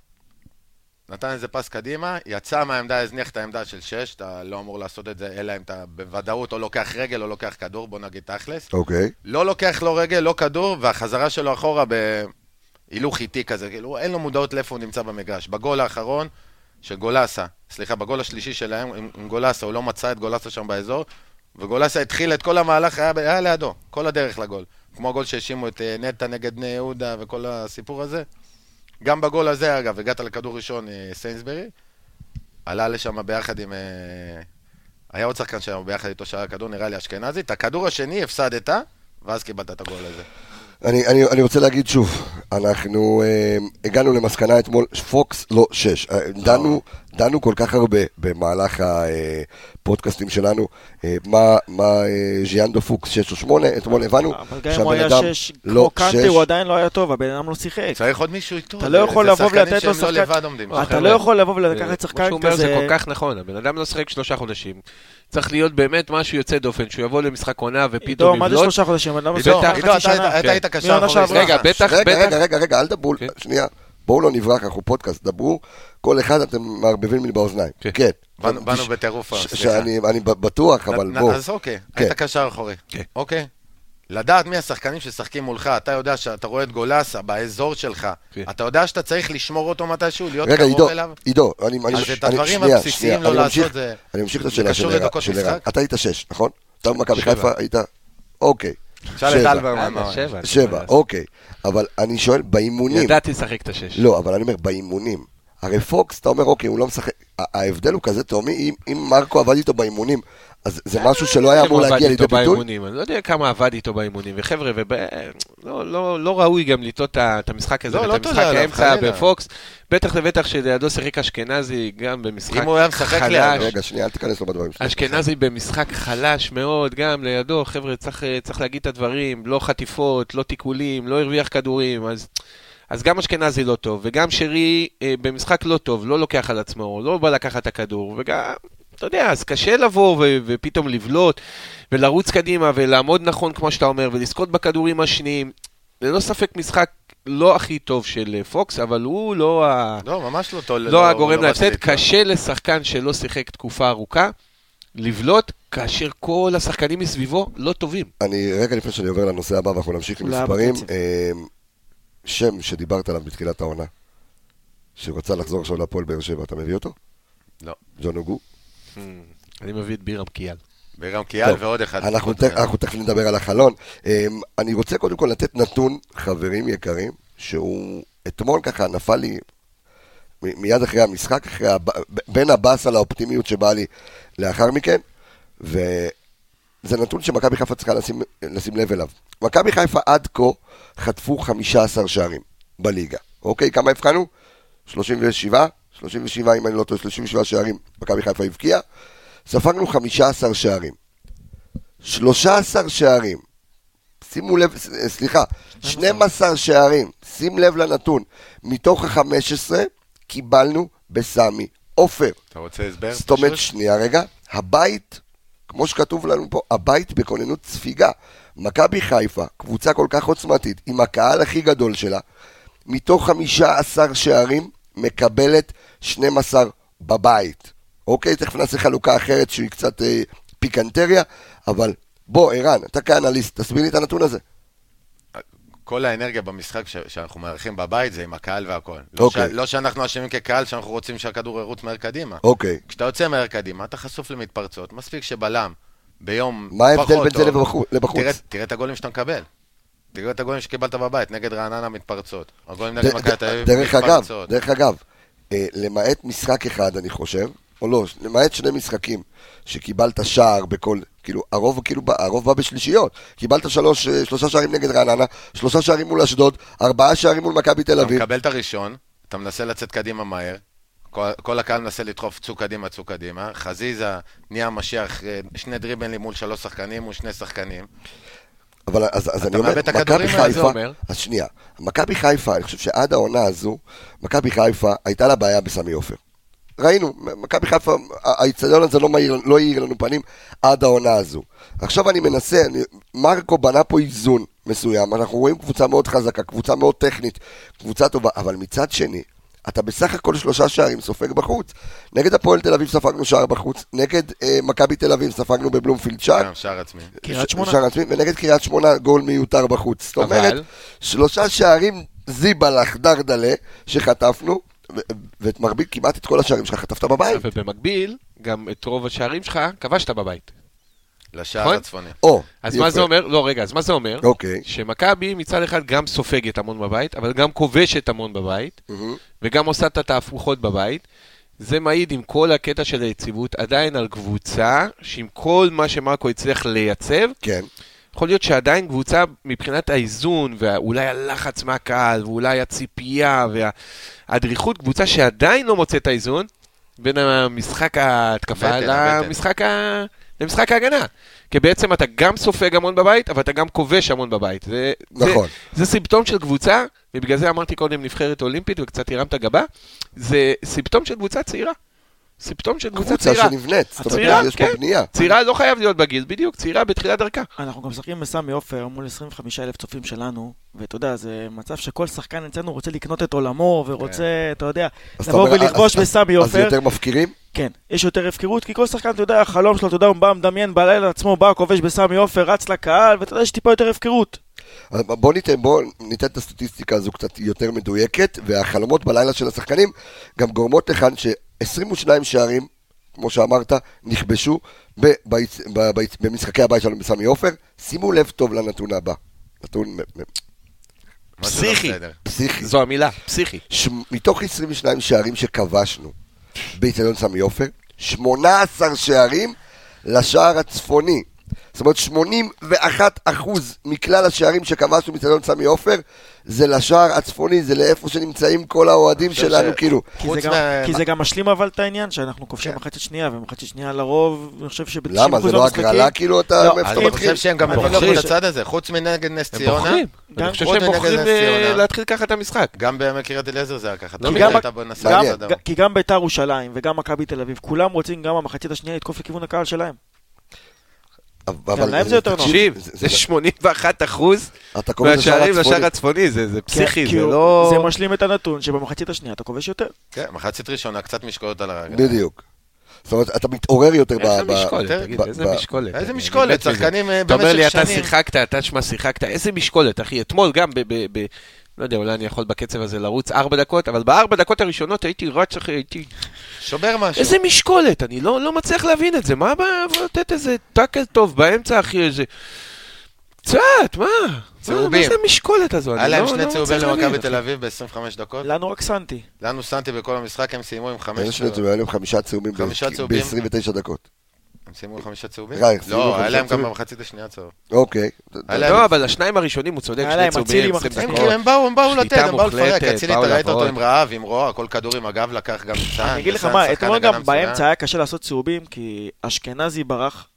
Speaker 5: נתן איזה פס קדימה, יצא מהעמדה, הזניח את העמדה של שש, אתה לא אמור לעשות את זה, אלא אם אתה בוודאות או לוקח רגל או לוקח כדור, בוא נגיד תכלס.
Speaker 1: אוקיי.
Speaker 5: לא לוקח לא רגל, לא כדור, והחזרה שלו אחורה בהילוך איטי כזה, כאילו, אין לו מודעות לאיפה הוא נמצא במגרש. בגול האחרון של גולסה, סליחה, בגול השלישי שלהם, עם, עם גולסה, הוא לא מצא את גולסה שם באזור, וגולסה התחיל את כל המהלך, היה, היה לידו, כל הדרך לגול. כמו הגול שהאשימו את אה, נטע נגד בני יהודה וכל הסיפור הזה. גם בגול הזה, אגב, הגעת לכדור ראשון, אה, סיינסברי, עלה לשם ביחד עם... אה, היה עוד שחקן שם ביחד איתו שהיה כדור, נראה לי אשכנזי. את הכדור השני הפסדת, ואז קיבלת את הגול הזה.
Speaker 1: אני, אני, אני רוצה להגיד שוב, אנחנו אה, הגענו למסקנה אתמול, פוקס לא שש. אה, דנו, דנו כל כך הרבה במהלך הפודקאסטים שלנו, אה, מה, מה אה, ז'יאנדו פוקס שש או שמונה, אתמול הבנו
Speaker 6: אבל גם אם הוא היה
Speaker 1: שהבן אדם
Speaker 6: שש,
Speaker 1: לא
Speaker 6: כמו קנטה,
Speaker 1: שש.
Speaker 6: הוא עדיין לא היה טוב, הבן אדם לא שיחק.
Speaker 5: צריך עוד מישהו איתו.
Speaker 6: אתה לא יכול לבוא ולתת לו
Speaker 5: לא
Speaker 6: שחקן-. אתה לא יכול לבוא ולקחת
Speaker 4: מה
Speaker 6: שחקן
Speaker 4: שהוא אומר זה
Speaker 6: כזה...
Speaker 4: כל כך נכון, הבן אדם לא שיחק שלושה חודשים. צריך להיות באמת משהו יוצא דופן, שהוא יבוא למשחק עונה
Speaker 6: עידו,
Speaker 4: ופתאום
Speaker 6: מה זה
Speaker 4: יבלוט.
Speaker 6: שלושה חודשים? אדם
Speaker 5: עידו, עידו,
Speaker 6: חצי
Speaker 5: אתה
Speaker 6: שנה.
Speaker 5: היית- אתה היית
Speaker 6: כן.
Speaker 5: קשר.
Speaker 4: רגע, בטח,
Speaker 1: רגע,
Speaker 4: בטח.
Speaker 1: רגע, רגע, רגע, אל תדברו,
Speaker 4: כן.
Speaker 1: שנייה. בואו לא נברח, אנחנו פודקאסט, דברו, כל אחד אתם מערבבים לי באוזניים.
Speaker 4: כן.
Speaker 1: כן.
Speaker 5: באנו- בטירוף, סליחה.
Speaker 1: אני בטוח, אבל בואו.
Speaker 5: אז אוקיי,
Speaker 1: כן.
Speaker 5: היית קשר אחורי.
Speaker 4: כן.
Speaker 5: אוקיי. לדעת מי השחקנים ששחקים מולך, אתה יודע שאתה רואה את גולסה באזור שלך,
Speaker 4: כן.
Speaker 5: אתה יודע שאתה צריך לשמור אותו מתישהו, להיות
Speaker 1: רגע, עידו,
Speaker 5: קרוב אליו?
Speaker 1: עידו, אני... אני-
Speaker 5: אז את
Speaker 1: אני-
Speaker 5: הדברים
Speaker 1: שנייה,
Speaker 5: הבסיסיים
Speaker 1: שנייה,
Speaker 5: לא
Speaker 1: אני
Speaker 5: לעשות
Speaker 1: ממשיך-
Speaker 5: זה-
Speaker 1: אני ממשיך את השאלה של ערן-? אתה היית שש, נכון? אתה במכבי
Speaker 4: שבע.
Speaker 1: חיפה היית... אוקיי.
Speaker 5: שאל את
Speaker 1: שבע.
Speaker 5: אלברמן.
Speaker 4: שבע.
Speaker 1: שבע, אוקיי. אבל אני שואל, באימונים...
Speaker 4: ידעתי לשחק את השש.
Speaker 1: לא, אבל אני אומר, באימונים. הרי פוקס, אתה אומר, אוקיי, הוא לא משחק... ההבדל הוא כזה תהומי, אם- אם מרקו עבד איתו באימונים, אז זה משהו שלא היה אמור להגיע לידי ביטוי?
Speaker 4: באימונים, אני לא יודע כמה עבד איתו באימונים, וחבר'ה, וב... לא, לא, לא ראוי גם לטעות את המשחק הזה,
Speaker 5: לא, לא
Speaker 4: ואת
Speaker 5: תודה
Speaker 4: המשחק האמצע. בפוקס, בטח לבטח שלידו שיחק אשכנזי, גם במשחק
Speaker 5: אם הוא היה משחק
Speaker 4: חלש.
Speaker 5: לידו.
Speaker 1: רגע, שנייה, אל תיכנס לו בדברים שלך.
Speaker 4: אשכנזי במשחק חלש מאוד, גם לידו, חבר'ה, צריך, צריך להגיד את הדברים, לא חטיפות, לא תיקולים, לא הרוויח כדורים, אז, אז גם אשכנזי לא טוב, וגם שרי אה, במשחק לא טוב, לא לוקח על עצמו, לא בא לקחת את הכדור, וגם, אתה יודע, אז קשה לבוא ו- ופתאום לבלוט, ולרוץ קדימה, ולעמוד נכון, כמו שאתה אומר, ולזכות בכדורים השניים. ללא ספק משחק לא הכי טוב של אה, פוקס, אבל הוא לא ה...
Speaker 5: לא, ממש לא טוב.
Speaker 4: לא הגורם
Speaker 5: בא
Speaker 4: להפסד,
Speaker 5: לתקוע.
Speaker 4: קשה לשחקן שלא שיחק תקופה ארוכה לבלוט, כאשר כל השחקנים מסביבו לא טובים.
Speaker 1: אני, רגע לפני שאני עובר לנושא הבא ואנחנו נמשיך עם
Speaker 6: אולי
Speaker 1: מספרים. אה, שם שדיברת עליו בתחילת העונה, שרצה לחזור עכשיו להפועל באר שבע, אתה מביא אותו?
Speaker 5: לא.
Speaker 1: ג'ון אוגו?
Speaker 4: אני מביא את בירם קיאל.
Speaker 5: וגם קיאל ועוד אחד.
Speaker 1: אנחנו, תכף נדבר על החלון. אמ, אני רוצה קודם כל לתת נתון, חברים יקרים, שהוא אתמול ככה נפל לי מיד אחרי המשחק, אחרי הב... ב- בין הבאסה לאופטימיות שבאה לי לאחר מכן, וזה נתון שמכבי חיפה צריכה לשים, לשים לב אליו. מכבי חיפה עד כה חטפו 15 שערים בליגה, אוקיי? כמה הבחנו? 37? 37 אם אני לא טועה, 37 שערים מכבי חיפה הבקיעה. ספרנו 15 שערים. 13 שערים. שימו לב, ס- סליחה, 12 שערים, שים לב לנתון. מתוך ה-15 קיבלנו בסמי עופר.
Speaker 5: אתה רוצה הסבר?
Speaker 1: זאת אומרת? שנייה רגע, הבית, כמו שכתוב לנו פה, הבית בכוננות ספיגה. מכבי חיפה, קבוצה כל כך עוצמתית, עם הקהל הכי גדול שלה, מתוך 15 שערים, מקבלת 12 בבית. אוקיי, תכף נעשה חלוקה אחרת שהיא קצת אה, פיקנטריה, אבל בוא, ערן, אתה כאנליסט, תסביר לי את הנתון הזה.
Speaker 5: כל האנרגיה במשחק ש- שאנחנו מארחים בבית זה עם הקהל והכל. לא,
Speaker 1: אוקיי.
Speaker 5: ש... לא שאנחנו אשמים כקהל, שאנחנו רוצים שהכדור ירוץ מהר קדימה.
Speaker 1: אוקיי.
Speaker 5: כשאתה יוצא מהר קדימה, אתה חשוף למתפרצות. מספיק שבלם ביום
Speaker 1: מה ההבדל
Speaker 5: פחות
Speaker 1: בין זה לבחוץ?
Speaker 5: תראה, תראה את הגולים שאתה מקבל. תראה את הגולים שקיבלת בבית, נגד רעננה מתפרצות. הגולים נגד מכבי תל אביב
Speaker 1: דרך אגב,
Speaker 5: מתפרצות.
Speaker 1: דרך אגב, אה, למעט משחק אחד, אני חושב, או לא, למעט שני משחקים שקיבלת שער בכל, כאילו, הרוב, כאילו, הרוב בא בשלישיות. קיבלת שלוש, אה, שלושה שערים נגד רעננה, שלושה שערים מול אשדוד, ארבעה שערים מול מכבי תל
Speaker 5: אתה
Speaker 1: אביב.
Speaker 5: מקבל את הראשון, אתה מנסה לצאת קדימה מהר, כל, כל הקהל מנסה לדחוף צאו קדימה, צאו קדימה, חזיזה נהיה משיח, אה, שני דריבלים מול שלוש שחקנים, מול שני שחקנים.
Speaker 1: אבל אז, אז אני אומר, מכבי
Speaker 4: זה
Speaker 1: חיפה? אז שנייה, מכבי חיפה, אני חושב שעד העונה הזו, מכבי חיפה הייתה לה בעיה בסמי עופר. ראינו, מכבי חיפה, האיצטדיון הזה לא, מאיר, לא האיר לנו פנים עד העונה הזו. עכשיו אני מנסה, אני, מרקו בנה פה איזון מסוים, אנחנו רואים קבוצה מאוד חזקה, קבוצה מאוד טכנית, קבוצה טובה, אבל מצד שני, אתה בסך הכל שלושה שערים סופג בחוץ. נגד הפועל תל אביב ספגנו שער בחוץ, נגד אה, מכבי תל אביב ספגנו בבלומפילד שער.
Speaker 5: גם שער עצמי.
Speaker 6: קריית שמונה.
Speaker 1: שער עצמי, ונגד קריית שמונה גול מיותר בחוץ. זאת
Speaker 4: אבל-
Speaker 1: אומרת, שלושה שערים זיבלח דרדלה שחטפנו, ואת מרבית, כמעט את כל השערים שלך חטפת בבית.
Speaker 4: ובמקביל, גם את רוב השערים שלך כבשת בבית.
Speaker 5: לשער
Speaker 4: נכון?
Speaker 5: הצפוני.
Speaker 1: או,
Speaker 4: אז
Speaker 1: יפה.
Speaker 4: מה זה אומר? לא, רגע, אז מה זה אומר?
Speaker 1: אוקיי.
Speaker 4: שמכבי מצד אחד גם סופגת המון בבית, אבל גם כובשת המון בבית. וגם עושה את התהפוכות בבית. זה מעיד עם כל הקטע של היציבות עדיין על קבוצה שעם כל מה שמרקו הצליח לייצב,
Speaker 1: כן.
Speaker 4: יכול להיות שעדיין קבוצה מבחינת האיזון, ואולי הלחץ מהקהל, ואולי הציפייה והאדריכות, קבוצה שעדיין לא מוצאת את האיזון בין המשחק ההתקפה
Speaker 5: הבטן.
Speaker 4: למשחק, ה... למשחק ההגנה. כי בעצם אתה גם סופג המון בבית, אבל אתה גם כובש המון בבית. זה,
Speaker 1: נכון.
Speaker 4: זה, זה סימפטום של קבוצה, ובגלל זה אמרתי קודם נבחרת אולימפית וקצת הרמת גבה, זה סימפטום של קבוצה צעירה. סימפטום של קבוצה
Speaker 1: קבוצה
Speaker 4: צעירה.
Speaker 1: שנבנית, זאת אומרת, יש פה
Speaker 4: כן.
Speaker 1: בנייה.
Speaker 4: צעירה לא חייב להיות בגיל, בדיוק, צעירה בתחילת דרכה.
Speaker 6: אנחנו גם משחקים בסמי עופר מול 25 אלף צופים שלנו, ואתה יודע, זה מצב שכל שחקן אצלנו רוצה לקנות את עולמו, ורוצה, אתה יודע,
Speaker 1: אז
Speaker 6: לבוא ולכבוש
Speaker 1: אז-
Speaker 6: בסמי
Speaker 1: אז
Speaker 6: עופר.
Speaker 1: יותר מפקירים?
Speaker 6: כן, יש יותר הפקרות, כי כל שחקן, אתה יודע, החלום שלו, אתה יודע, הוא בא, מדמיין בלילה עצמו, בא, כובש בסמי עופר, רץ לקהל, ואתה יודע, יש טיפה יותר הפקרות.
Speaker 1: אז בוא ניתן, בוא ניתן את הסטטיסטיקה הזו קצת יותר מדויקת, והחלומות בלילה של השחקנים גם גורמות לכאן ש-22 שערים, כמו שאמרת, נכבשו במשחקי הבית שלנו בסמי עופר. שימו לב טוב לנתון הבא. נתון
Speaker 4: פסיכי.
Speaker 1: פסיכי.
Speaker 4: זו המילה, פסיכי.
Speaker 1: ש... מתוך 22 שערים שכבשנו באיצטדיון סמי עופר, 18 שערים לשער הצפוני. זאת אומרת, 81 אחוז מכלל השערים שכבשנו באיצטדיון סמי עופר, זה לשער הצפוני, זה לאיפה שנמצאים כל האוהדים שלנו,
Speaker 5: ש-
Speaker 1: כאילו.
Speaker 6: כי זה, גם,
Speaker 5: מה-
Speaker 6: כי זה גם משלים אבל את העניין שאנחנו כובשים
Speaker 1: כן.
Speaker 6: מחצית שנייה, ומחצית שנייה לרוב, אני חושב שב-90%
Speaker 1: למה? זה לא הגרלה כאילו? אתה...
Speaker 6: לא,
Speaker 1: מאיפה אתה
Speaker 5: אני
Speaker 1: מתחיל?
Speaker 5: חושב שהם גם
Speaker 4: הם בוחרים.
Speaker 5: את הצד הזה, חוץ מנגד נס
Speaker 4: הם
Speaker 5: ציונה,
Speaker 4: בוחרים.
Speaker 6: גם
Speaker 4: אני חושב שהם בוחרים אה,
Speaker 5: ציונה.
Speaker 4: להתחיל ככה את המשחק.
Speaker 5: גם בקריית אליעזר זה היה ככה.
Speaker 4: לא
Speaker 5: כי
Speaker 6: גם ביתר ירושלים וגם מכבי תל אביב, כולם רוצים גם במחצית השנייה לתקוף לכיוון הקהל שלהם.
Speaker 1: אבל
Speaker 6: להם זה יותר נוח.
Speaker 4: תקשיב,
Speaker 1: זה-
Speaker 4: זה
Speaker 1: זה-
Speaker 4: 81 אחוז מהשערים. לשער הצפוני, זה זה פסיכי,
Speaker 6: כי
Speaker 4: זה לא...
Speaker 6: זה משלים את הנתון שבמחצית השנייה אתה כובש יותר.
Speaker 5: כן, מחצית ראשונה, קצת משקולות על הרגל.
Speaker 1: בדיוק. זאת אומרת, אתה מתעורר יותר ב...
Speaker 4: איזה
Speaker 1: ב-
Speaker 4: משקולת, תגיד, איזה
Speaker 1: ב-
Speaker 4: משקולת.
Speaker 5: איזה משקולת,
Speaker 4: מזה.
Speaker 5: שחקנים אה,
Speaker 4: אתה אומר לי,
Speaker 5: במשך
Speaker 4: אתה
Speaker 5: שנים.
Speaker 4: שיחקת, אתה שמע שיחקת, איזה משקולת, אחי. אתמול גם ב... ב- ב- לא יודע, אולי אני יכול בקצב הזה לרוץ ארבע דקות, אבל בארבע דקות הראשונות הייתי רץ אחי, הייתי...
Speaker 5: שובר משהו.
Speaker 4: איזה משקולת, אני לא, לא מצליח להבין את זה. מה הבעיה לתת איזה טאקל טוב באמצע, אחי, איזה... קצת, מה?
Speaker 5: צהובים.
Speaker 4: מה זה המשקולת הזו?
Speaker 5: היה
Speaker 4: אני
Speaker 5: להם
Speaker 4: לא-
Speaker 5: שני
Speaker 4: לא
Speaker 5: צהובים למכבי. תל אביב ב-25 דקות.
Speaker 6: לנו רק סנטי.
Speaker 5: לנו סנטי בכל המשחק, הם סיימו עם חמש
Speaker 1: אין שני צהובים, היה להם חמישה צהובים. ב-29 דקות.
Speaker 5: הם סיימו חמישה צהובים? לא, היה להם גם? במחצית השנייה צהוב.
Speaker 1: אוקיי.
Speaker 4: לא, אבל השניים הראשונים, הוא צודק, שני צהובים,
Speaker 6: אצילי
Speaker 4: 20
Speaker 6: מחצית.
Speaker 5: הם
Speaker 4: דקות.
Speaker 5: כאילו, הם באו, הם באו לתת, הם באו לפרק. אצילי, אתה ראית אותו. עם רעב, עם רוע, כל כדור עם הגב לקח גם ניצן.
Speaker 6: אני אגיד לך מה, אתמול גם. באמצע היה קשה לעשות צהובים, כי אשכנזי ברח,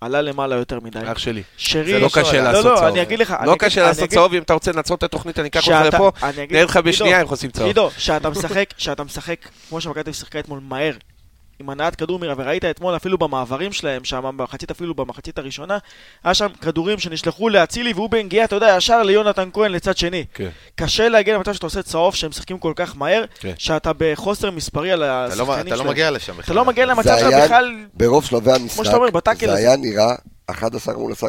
Speaker 6: עלה למעלה יותר מדי.
Speaker 4: אח שלי.
Speaker 6: שרי...
Speaker 4: זה לא. קשה
Speaker 5: לא,
Speaker 4: לעשות
Speaker 6: לא,
Speaker 4: צהוב.
Speaker 6: לא, אני אגיד לך...
Speaker 4: לא קשה
Speaker 6: אני
Speaker 4: לעשות
Speaker 6: אגיד-
Speaker 4: צהוב, אם אתה רוצה לעצור את התוכנית, אני אקח אותך לפה,
Speaker 6: אני אגיד-
Speaker 4: נראה לך בשנייה איך עושים צהוב.
Speaker 6: עידו, שאתה משחק, שאתה משחק, כמו שמכבי שיחקה אתמול, מהר, עם הנעת כדור מהירה, וראית אתמול אפילו במעברים שלהם, שם במחצית, אפילו במחצית הראשונה, היה שם כדורים שנשלחו לאצילי, והוא בנגיעה, אתה יודע, ישר ליונתן כהן לצד שני.
Speaker 4: כן.
Speaker 6: קשה להגיע למצב שאתה עושה צהוב, שהם משחקים כל כך מהר,
Speaker 4: כן.
Speaker 6: שאתה בחוסר מספרי על
Speaker 5: אתה לא-
Speaker 6: השחקנים
Speaker 5: אתה לא
Speaker 6: שלהם.
Speaker 5: מגיע לשם בכלל.
Speaker 6: אתה לא מגיע למצב שאתה בכלל...
Speaker 1: ברוב שלבי המשחק, זה. היה נראה 11 מול 10.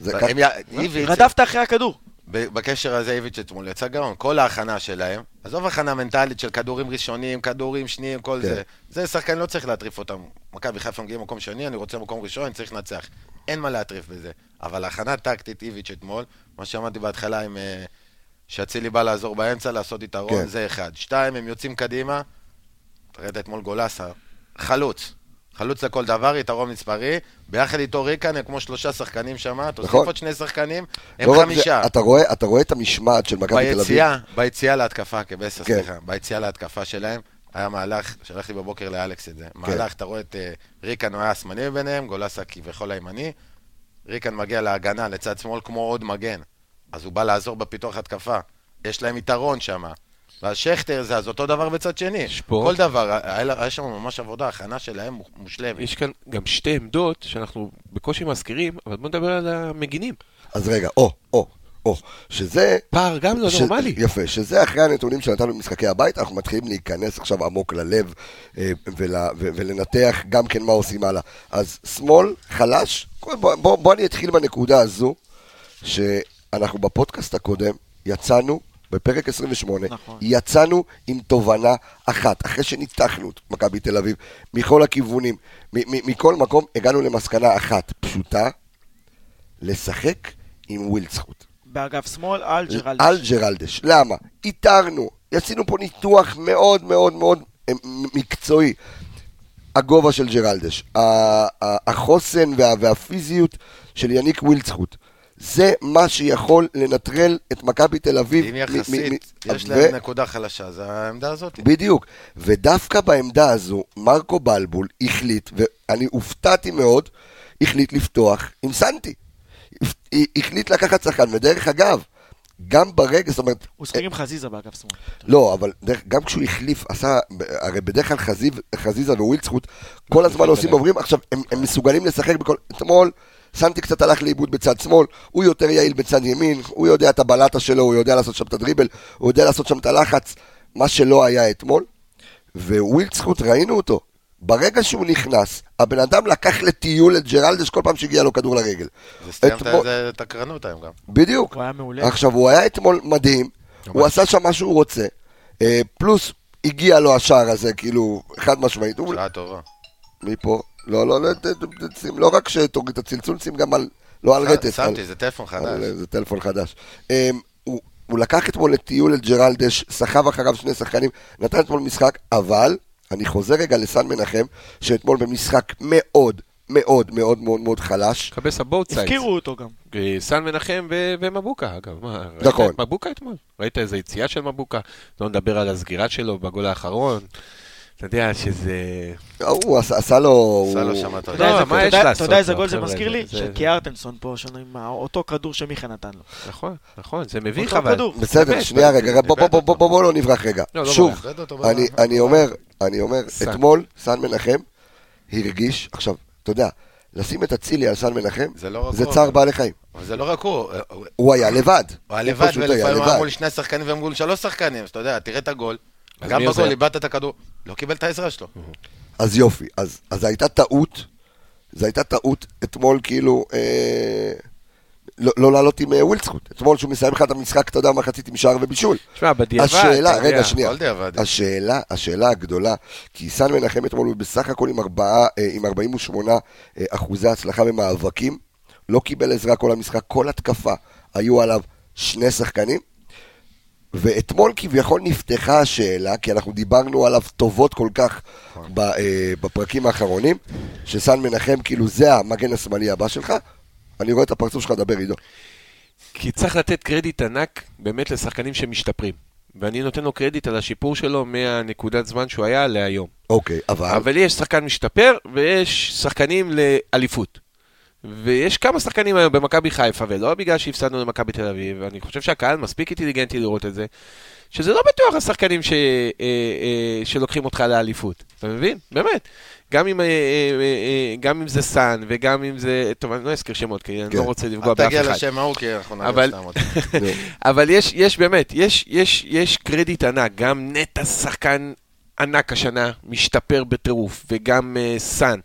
Speaker 1: זה ככה.
Speaker 5: הם י- איביץ',
Speaker 6: רדפת אחרי הכדור.
Speaker 5: בקשר הזה איביץ' אתמול יצא גאון, כל ההכנה שלהם, עזוב הכנה מנטלית של כדורים ראשונים, כדורים שניים, כל
Speaker 1: כן.
Speaker 5: זה, זה שחקן לא צריך להטריף אותם. מכבי חיפה מגיעים מקום שני, אני רוצה מקום ראשון, אני צריך לנצח. אין מה להטריף בזה. אבל הכנה טקטית איביץ' אתמול, מה שאמרתי בהתחלה עם... אה, שאצילי בא לעזור באמצע, לעשות יתרון,
Speaker 1: כן.
Speaker 5: זה אחד. שתיים, הם יוצאים קדימה, ראית אתמול גולסה, חלוץ. חלוץ לכל דבר, יתרון מספרי, ביחד איתו ריקן, כמו שלושה שחקנים שם, תוסיף
Speaker 1: נכון.
Speaker 5: עוד שני שחקנים, הם
Speaker 1: לא
Speaker 5: חמישה.
Speaker 1: זה, אתה רואה- אתה רואה את המשמעת של מכבי תל אביב.
Speaker 5: ביציאה, להתקפה, כבסר,
Speaker 1: כן.
Speaker 5: סליחה, ביציאה להתקפה שלהם, היה מהלך, שלחתי בבוקר לאלכס את זה, מהלך, אתה רואה את אה, ריקן, הוא היה השמאלי מביניהם, גולסה כביכול הימני, ריקן מגיע להגנה לצד שמאל כמו עוד מגן. אז הוא בא לעזור בפיתוח התקפה. יש להם יתרון שם. ואז שכטר זה, אז אותו דבר בצד שני.
Speaker 4: פה-
Speaker 5: כל דבר, היה, שם ממש עבודה, הכנה שלהם מושלמת.
Speaker 4: יש כאן גם שתי עמדות שאנחנו בקושי מזכירים, אבל בוא נדבר על המגינים.
Speaker 1: אז רגע, או, או, או, שזה...
Speaker 4: פער גם לא
Speaker 1: ש-
Speaker 4: נורמלי.
Speaker 1: יפה, שזה אחרי הנתונים שנתנו במשחקי הבית, אנחנו מתחילים להיכנס עכשיו עמוק ללב אה, ול, ו, ולנתח גם כן מה עושים הלאה. אז שמאל, חלש, בוא, בוא, בוא אני אתחיל בנקודה הזו, שאנחנו בפודקאסט הקודם יצאנו, בפרק 28,
Speaker 6: נכון.
Speaker 1: יצאנו עם תובנה אחת, אחרי שניתחנו את מכבי תל אביב, מכל הכיוונים, מ- מ- מכל מקום, הגענו למסקנה אחת, פשוטה, לשחק עם ווילדסחוט.
Speaker 6: באגף שמאל, על ג'רלדש.
Speaker 1: על ג'רלדש. למה? איתרנו, עשינו פה ניתוח מאוד מאוד מאוד אה, מקצועי. הגובה של ג'רלדש, החוסן וה- והפיזיות של יניק ווילצחוט. זה מה שיכול לנטרל את מכבי תל אביב.
Speaker 5: אם יחסית,
Speaker 1: מ- מ-
Speaker 5: יש
Speaker 1: ו-
Speaker 5: להם נקודה חלשה, זה העמדה הזאת.
Speaker 1: בדיוק. ודווקא בעמדה הזו, מרקו בלבול החליט, ואני הופתעתי מאוד, החליט לפתוח עם סנטי. החליט לקחת שחקן, ודרך אגב, גם ברגע, זאת אומרת,
Speaker 6: הוא שיחק עם חזיזה באגף שמאל.
Speaker 1: לא, אבל דרך, גם כשהוא החליף, עשה, הרי בדרך כלל חזיב, חזיזה וווילצחוט, כל הזמן עושים עוברים, עכשיו, הם, הם מסוגלים לשחק בכל, אתמול, סנטי קצת הלך לאיבוד בצד שמאל, הוא יותר יעיל בצד ימין, הוא יודע את הבלטה שלו, הוא יודע לעשות שם את הדריבל, הוא יודע לעשות שם את הלחץ, מה שלא היה אתמול, ווילצחוט, ראינו אותו, ברגע שהוא נכנס, הבן אדם לקח לטיול את ג'רלדש כל פעם שהגיע לו כדור לרגל.
Speaker 5: זה סיימת
Speaker 1: אתמול-
Speaker 5: איזה תקרנות היום גם.
Speaker 1: בדיוק.
Speaker 6: הוא היה מעולה.
Speaker 1: עכשיו, הוא היה אתמול מדהים, הוא עשה שם מה שהוא רוצה, אה, פלוס הגיע לו השער הזה, כאילו, חד משמעית.
Speaker 5: שעה טובה.
Speaker 1: מפה, לא, לא, שים, לא רק שתוריד את הצלצול, שים גם על, לא על רטט.
Speaker 5: שמתי, זה טלפון חדש.
Speaker 1: זה טלפון חדש. אה, הוא- לקח אתמול לטיול את ג'רלדש, סחב אחריו שני שחקנים, נתן אתמול משחק, אבל, אני חוזר רגע לסן מנחם, שאתמול במשחק מאוד, מאוד, מאוד מאוד מאוד חלש.
Speaker 4: קבס ה both sides.
Speaker 6: הפקירו אותו גם.
Speaker 4: סן מנחם ו- ומבוקה, אגב. מה, ראית
Speaker 1: נכון.
Speaker 4: את מבוקה אתמול? ראית איזה יציאה של מבוקה? לא נדבר על הסגירה שלו בגול האחרון. אתה יודע שזה...
Speaker 1: הוא עשה, עשה לו...
Speaker 5: עשה לו שם אתה
Speaker 6: אתה יודע
Speaker 5: יודע.
Speaker 4: לא,
Speaker 6: איזה-
Speaker 4: מה יש
Speaker 6: יודע-
Speaker 4: לעשות
Speaker 6: אתה יודע איזה גול זה? מזכיר לי?
Speaker 4: זה-
Speaker 6: של
Speaker 4: זה-
Speaker 6: קיארטנסון פה, שלנו עם אותו כדור שמיכה נתן לו.
Speaker 4: נכון, נכון, זה מביך
Speaker 6: אותו
Speaker 4: אבל.
Speaker 6: כדור.
Speaker 1: בסדר, שנייה רגע, בוא, בוא, בוא, בוא, לא נברח רגע.
Speaker 4: לא, לא
Speaker 1: שוב, אני, אומר, אני אומר. אתמול סן מנחם הרגיש, עכשיו, אתה יודע, לשים את אצילי על סן מנחם,
Speaker 5: זה.
Speaker 1: צער בעלי חיים.
Speaker 5: אבל זה לא רק הוא, הוא
Speaker 1: היה לבד.
Speaker 5: הוא היה לבד, ולפעמים הוא. היה מול שני שחקנים ומול שלוש שחקנים, אז אתה יודע, תראה את הגול. גם בגול? איבדת את הכדור, לא קיבל את העזרה שלו.
Speaker 1: אז יופי, אז, אז הייתה טעות, זו הייתה טעות אתמול כאילו, אה, לא, לא לעלות עם אה, וילדסחוט. אתמול שהוא מסיים לך את המשחק, אתה יודע, מחצית עם שער ובישול.
Speaker 4: תשמע, בדיעבד,
Speaker 1: השאלה,
Speaker 4: יודע,
Speaker 1: רגע, שנייה. השאלה, השאלה הגדולה, כי סאן מנחם אתמול הוא בסך הכל עם, ארבעה, אה, עם 48 אה, אחוזי הצלחה במאבקים, לא קיבל עזרה כל המשחק, כל התקפה, היו עליו שני שחקנים, ואתמול כביכול נפתחה השאלה, כי אנחנו דיברנו עליו טובות כל כך אה, בפרקים האחרונים, שסן מנחם, כאילו זה המגן השמאלי הבא שלך, אני רואה את הפרצוף שלך, דבר עידו.
Speaker 4: כי צריך לתת קרדיט ענק באמת לשחקנים שמשתפרים. ואני נותן לו קרדיט על השיפור שלו מהנקודת זמן שהוא היה להיום.
Speaker 1: אוקיי, אבל...
Speaker 4: אבל יש שחקן משתפר ויש שחקנים לאליפות. ויש כמה שחקנים היום במכבי חיפה, ולא בגלל שהפסדנו למכבי תל אביב, אני חושב שהקהל מספיק אינטליגנטי לראות את זה, שזה לא בטוח השחקנים ש, אה, אה, שלוקחים אותך לאליפות, אתה מבין? באמת. גם אם, אה, אה, אה, גם אם זה סאן, וגם אם זה... טוב, אני לא אזכיר שמות, כי אני
Speaker 1: כן.
Speaker 4: לא רוצה לפגוע
Speaker 5: אל
Speaker 4: באף
Speaker 5: תגיע
Speaker 4: אחד.
Speaker 5: לשם ההוא, כי אנחנו
Speaker 4: אבל-
Speaker 5: סתם אותו.
Speaker 1: נו.
Speaker 4: אבל יש, יש באמת, יש, יש, יש קרדיט ענק, גם נטע שחקן ענק השנה, משתפר בטירוף, וגם אה, סאן,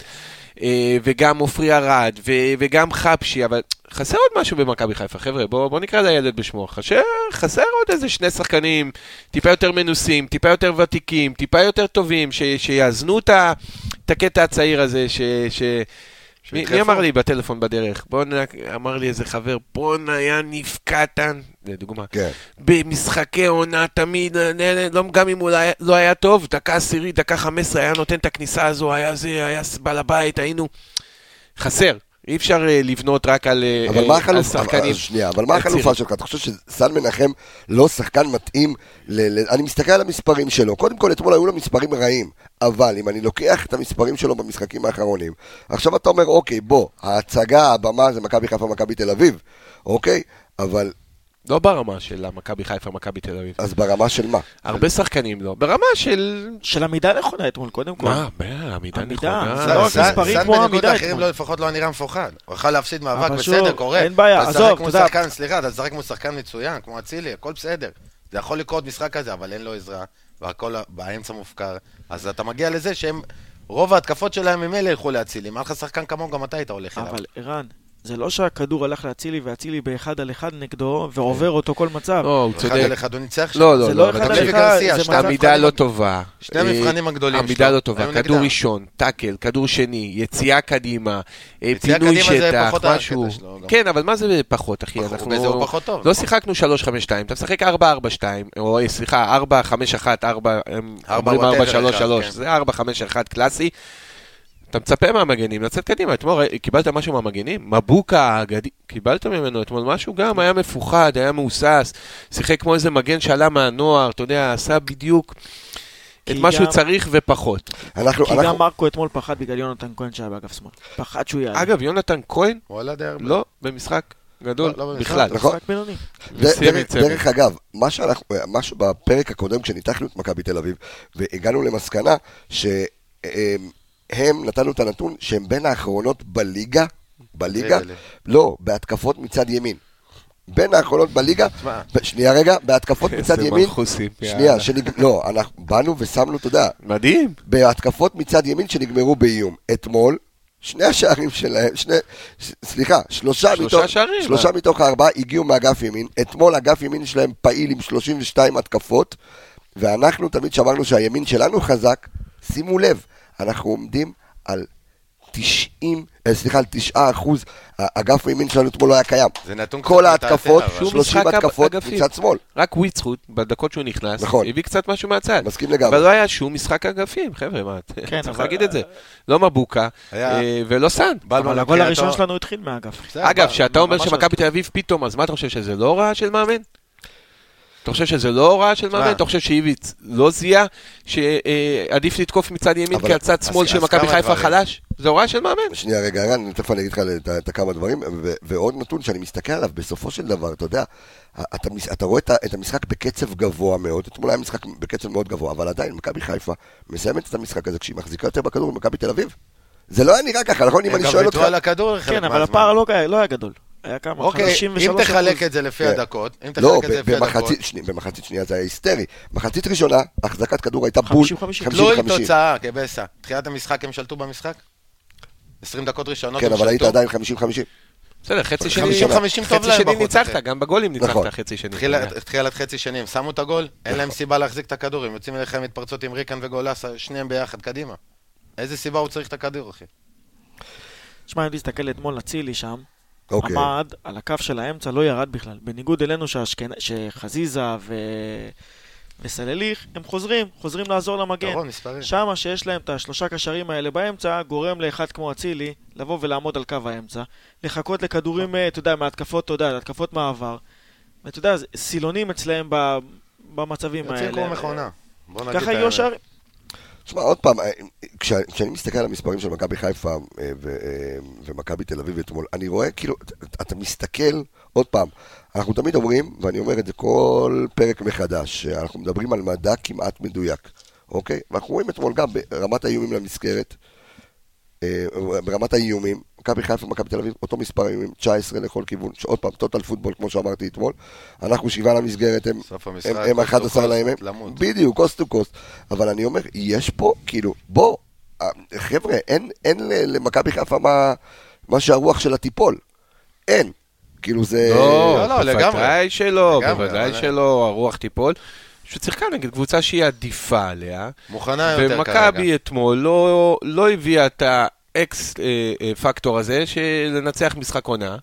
Speaker 4: וגם עופרי ארד, וגם חבשי, אבל חסר עוד משהו במכבי חיפה, חבר'ה, בואו בוא נקרא לילד בשמו, חסר, חסר עוד איזה שני שחקנים טיפה יותר מנוסים, טיפה יותר ותיקים, טיפה יותר טובים, ש- שיאזנו את הקטע הצעיר הזה, ש... ש- מי, מי. אמר לי בטלפון בדרך? בואנה, אמר לי איזה חבר, בואנה, היה נפקעתן, לדוגמה.
Speaker 1: כן.
Speaker 4: במשחקי עונה תמיד, אה, לא, גם אם הוא לא היה- לא היה טוב, דקה עשירית, דקה חמש עשרה, היה נותן את הכניסה הזו, היה זה, היה בעל הבית, היינו... חסר, אי אפשר אה, לבנות רק על אה,
Speaker 1: אבל
Speaker 4: אה, על שחקנים.
Speaker 1: אבל, שנייה, אבל מה החלופה. שלך? אתה חושב שסן מנחם לא שחקן מתאים? ל, ל, אני מסתכל על המספרים שלו. קודם כל, אתמול היו לו מספרים רעים, אבל אם אני לוקח את המספרים שלו במשחקים האחרונים, עכשיו אתה אומר, אוקיי, בוא, ההצגה, הבמה זה מכבי חיפה, מכבי תל אביב, אוקיי? אבל,
Speaker 4: לא ברמה של המכבי חיפה, מכבי תל אביב.
Speaker 1: אז ברמה של מה?
Speaker 4: הרבה שחקנים לא. ברמה של...
Speaker 6: של עמידה נכונה אתמול, קודם כל.
Speaker 4: מה, מה, עמידה
Speaker 6: עמידה,
Speaker 4: נכונה.
Speaker 6: זה לא רק
Speaker 5: סן-
Speaker 6: מספרים
Speaker 5: סן
Speaker 6: כמו
Speaker 5: לאחרים
Speaker 6: אתמול.
Speaker 5: לא, לפחות לא נראה מפוחד. הוא יכול להפסיד מאבק, בסדר, קורה.
Speaker 6: אין בעיה, עזוב.
Speaker 5: שחקן, סליחה, אתה תשחק כמו שחקן מצוין, כמו אצילי, הכל בסדר. זה יכול לקרות משחק כזה, אבל אין לו עזרה, והכל באמצע מופקר. אז אתה מגיע לזה שהם, רוב ההתקפות שלהם ממילא ילכו לאצילי. אם היה לך שחקן כמוהו, גם אתה היית הולך אליו.
Speaker 6: אבל ערן, זה לא שהכדור הלך לאצילי ואצילי באחד על אחד נגדו ועובר אותו כל מצב.
Speaker 4: לא, הוא
Speaker 5: אחד
Speaker 4: צודק.
Speaker 5: על אחד הוא ניצח שם.
Speaker 4: לא, לא,
Speaker 6: זה
Speaker 4: לא.
Speaker 6: לא אחד על אחד, זה מצב...
Speaker 4: עמידה
Speaker 5: המבחנים-
Speaker 4: לא טובה.
Speaker 5: שני
Speaker 4: אה,
Speaker 5: המבחנים הגדולים
Speaker 4: עמידה
Speaker 5: שלו
Speaker 4: לא טובה. כדור. ראשון, טאקל, כדור שני, יציאה קדימה, אה, פינוי
Speaker 5: קדימה זה
Speaker 4: שטח, משהו. כן, אבל מה זה פחות, אחי? אנחנו
Speaker 5: בזה הוא פחות טוב.
Speaker 4: לא שיחקנו 3-5-2, אתה משחק 4-4-2, או אה, סליחה, 4-5-1, 4, הם
Speaker 5: ארבע
Speaker 4: אומרים
Speaker 5: whatever
Speaker 4: 4-3-3,
Speaker 5: אחד, כן.
Speaker 4: זה 4-5-1 קלאסי. אתה מצפה מהמגנים לצאת קדימה, אתמול ראי- קיבלת משהו מהמגנים? מבוקה האגדי, קיבלת ממנו אתמול משהו גם, היה מפוחד, היה מהוסס, שיחק כמו איזה מגן שעלה מהנוער, אתה יודע, עשה בדיוק את מה שהוא
Speaker 6: גם-
Speaker 4: צריך ופחות.
Speaker 1: אנחנו,
Speaker 6: כי
Speaker 1: אנחנו,
Speaker 6: גם מרקו אתמול פחד בגלל יונתן כהן שהיה באגף שמאל. פחד שהוא יעלה.
Speaker 4: אגב, יונתן כהן. לא במשחק גדול
Speaker 5: לא, לא
Speaker 4: בכלל.
Speaker 1: נכון.
Speaker 6: משחק בינוני.
Speaker 1: דרך, אגב, מה שאנחנו, משהו בפרק הקודם כשניתחנו את מכבי תל אביב, והגענו למסקנה שהם, נתנו את הנתון שהם בין האחרונות בליגה, בליגה, לא, בהתקפות מצד ימין. בין האחרונות בליגה, שנייה רגע, בהתקפות מצד ימין, שנייה. שנג... לא, אנחנו באנו ושמנו, אתה יודע,
Speaker 4: מדהים.
Speaker 1: בהתקפות מצד ימין שנגמרו באיום. אתמול, שני השערים שלהם, שני, ש- סליחה, שלושה,
Speaker 4: שלושה
Speaker 1: מתוך,
Speaker 4: שערים,
Speaker 1: שלושה
Speaker 4: מה?
Speaker 1: מתוך הארבעה הגיעו מאגף ימין. אתמול אגף ימין שלהם פעיל עם 32 התקפות, ואנחנו תמיד שמרנו שהימין שלנו חזק. שימו לב, אנחנו עומדים על 90, אה, סליחה, על 9 אחוז, האגף הימין שלנו אתמול לא היה קיים.
Speaker 5: זה נתון קצת
Speaker 1: כל ההתקפות,
Speaker 5: אבל-
Speaker 4: שום
Speaker 1: 30
Speaker 4: משחק
Speaker 1: התקפות. מצד שמאל.
Speaker 4: רק וויצחוט, בדקות שהוא נכנס,
Speaker 1: נכון.
Speaker 4: הביא קצת משהו מהצד.
Speaker 1: מסכים לגמרי.
Speaker 4: אבל לא היה שום משחק אגפים, חבר'ה, מה,
Speaker 6: כן,
Speaker 4: צריך להגיד את זה. לא מבוקה, אה, ולא סאן.
Speaker 6: אבל הגול הראשון שלנו התחיל מהאגף.
Speaker 4: אגב, כשאתה אומר שמכבי תל אביב פתאום, אז מה אתה חושב, שזה לא הוראה של מאמן? אתה חושב שזה לא הוראה של מאמן? אתה חושב שאיביץ לא זיהה שעדיף לתקוף מצד ימין כי הצד שמאל של מכבי חיפה. חלש? זה הוראה של מאמן.
Speaker 1: שנייה, רגע, ערן, תכף אני אגיד לך את- הכמה דברים, ועוד נתון שאני מסתכל עליו, בסופו של דבר, אתה יודע, אתה, רואה את המשחק בקצב גבוה מאוד, אתמול היה משחק בקצב מאוד גבוה, אבל עדיין, מכבי חיפה מסיימת את המשחק הזה כשהיא מחזיקה יותר בכדור ממכבי תל אביב. זה לא היה נראה ככה, נכון? אם
Speaker 5: הם
Speaker 1: אני
Speaker 5: גם
Speaker 1: שואל
Speaker 5: ויתרו
Speaker 1: אותך...
Speaker 5: על הכדור
Speaker 6: כן, אבל. הפער לא היה- לא היה גדול. היה כמה?
Speaker 5: אוקיי,
Speaker 6: 53
Speaker 5: אם תחלק
Speaker 6: אחוז.
Speaker 5: את זה לפי
Speaker 1: כן.
Speaker 5: הדקות, אם
Speaker 1: לא,
Speaker 5: תחלק את זה לפי הדקות,
Speaker 1: במחצית, שני, במחצית שנייה זה היה היסטרי. מחצית ראשונה, החזקת כדור הייתה בול
Speaker 6: 50-50.
Speaker 5: תלוי
Speaker 1: 50-50.
Speaker 5: תוצאה, כבסה. תחילת המשחק הם שלטו במשחק? 20 דקות ראשונות
Speaker 1: כן,
Speaker 5: הם
Speaker 1: אבל היית? עדיין 50-50.
Speaker 4: בסדר, חצי שני,
Speaker 5: 50-50 טוב
Speaker 4: חצי
Speaker 5: להם
Speaker 4: שני
Speaker 5: בחוץ,
Speaker 4: ניצחת. גם בגולים
Speaker 1: נכון.
Speaker 4: ניצחת חצי שני.
Speaker 5: תחילת- תחילת חצי שני, הם שמו את הגול, אין להם סיבה להחזיק את הכדור, הם יוצאים אליך מתפרצות עם ריקן וגולס, שניהם ביחד, קדימה. איזה סיבה הוא צריך את הכדור, אחי?
Speaker 6: שמע, אם תסתכל אתמול אצילי שם,
Speaker 1: אוקיי.
Speaker 6: עמד על הקו של האמצע, לא ירד בכלל. בניגוד אלינו שהשכנ- שחזיזה ו... וסלליך, הם חוזרים, חוזרים לעזור למגן.
Speaker 5: מספרים.
Speaker 6: שמה שיש להם את השלושה קשרים האלה באמצע, גורם לאחד כמו אצילי לבוא ולעמוד על קו האמצע, לחכות לכדורים, אה, אתה יודע, מהתקפות, אתה יודע, התקפות מעבר. ואתה יודע, סילונים אצלם. במצבים
Speaker 5: יוצאים
Speaker 6: האלה.
Speaker 5: כמו מכונה.
Speaker 6: ככה יהיו
Speaker 5: האמת.
Speaker 1: תשמע, עוד פעם, אה, כש- כשאני מסתכל על המספרים של מכבי חיפה אה, אה, ומכבי תל אביב אתמול, אני רואה כאילו, אתה- מסתכל, עוד פעם, אנחנו תמיד אומרים, ואני אומר את זה כל פרק מחדש, שאנחנו מדברים על מדע כמעט מדויק, אוקיי? ואנחנו רואים אתמול גם ברמת האיומים למסגרת, אה, ברמת האיומים, מכבי חיפה ומכבי תל אביב, אותו מספר איומים, 19 לכל כיוון, שעוד פעם, טוטל פוטבול, כמו שאמרתי אתמול, אנחנו שבעה למסגרת, הם הם, הם
Speaker 5: coast to
Speaker 1: 11
Speaker 5: coast,
Speaker 1: לימים. בדיוק, קוסט טו קוסט, אבל אני אומר, יש פה, כאילו, בוא, אה, חבר'ה, אין, אין למכבי חיפה מה, מה שהרוח שלה תיפול, אין, כאילו זה,
Speaker 4: לא,
Speaker 5: לא, לא, לגמרי.
Speaker 4: בוודאי שלא, בוודאי שלא, הרוח תיפול. פשוט שיחקה נגד קבוצה שהיא עדיפה עליה,
Speaker 5: מוכנה יותר כרגע.
Speaker 4: ומכבי אתמול לא, לא הביאה את ה X אה, אה, פקטור הזה לנצח משחק עונה,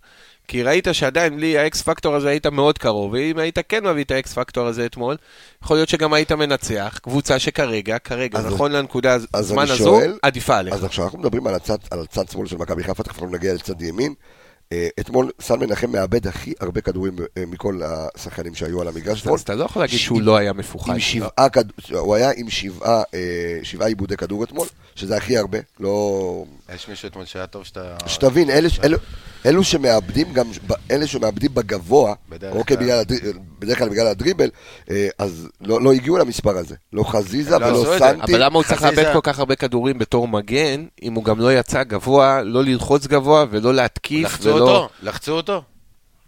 Speaker 4: כי ראית שעדיין בלי ה X factor הזה היית מאוד קרוב, ואם היית כן מביא את ה X factor הזה אתמול, יכול להיות שגם היית מנצח, קבוצה שכרגע, כרגע, נכון לנקודה הזמן הזו, עדיפה עליך.
Speaker 1: אז עכשיו אנחנו מדברים על הצד, על הצד שמאל של מכבי חיפה, תכף אנחנו נגיע לצד ימין. אה, אתמול סאן מנחם מאבד הכי הרבה כדורים אה, מכל השחקנים שהיו על המגרש.
Speaker 4: אז אתה לא יכול להגיד שהוא לא היה מפוחד.
Speaker 1: כד... הוא היה עם שבעה, אה, שבעה עיבודי כדור אתמול, שזה הכי הרבה, לא...
Speaker 5: יש מישהו אתמול שהיה טוב שאתה...
Speaker 1: שתבין, אלה, אלו, שמאבדים גם, אלה שמאבדים בגבוה,
Speaker 5: בדרך
Speaker 1: אוקיי,
Speaker 5: כלל.
Speaker 1: בגלל הדרי, בדרך כלל בגלל הדריבל, אה, אז לא, לא הגיעו למספר הזה. לא חזיזה
Speaker 5: לא
Speaker 1: ולא. סנטי.
Speaker 4: אבל למה הוא צריך לאבד כל כך הרבה כדורים בתור מגן, אם הוא גם לא יצא גבוה, לא ללחוץ גבוה ולא להתקיף,
Speaker 5: לחצו
Speaker 4: ולא...
Speaker 5: אותו, לחצו אותו.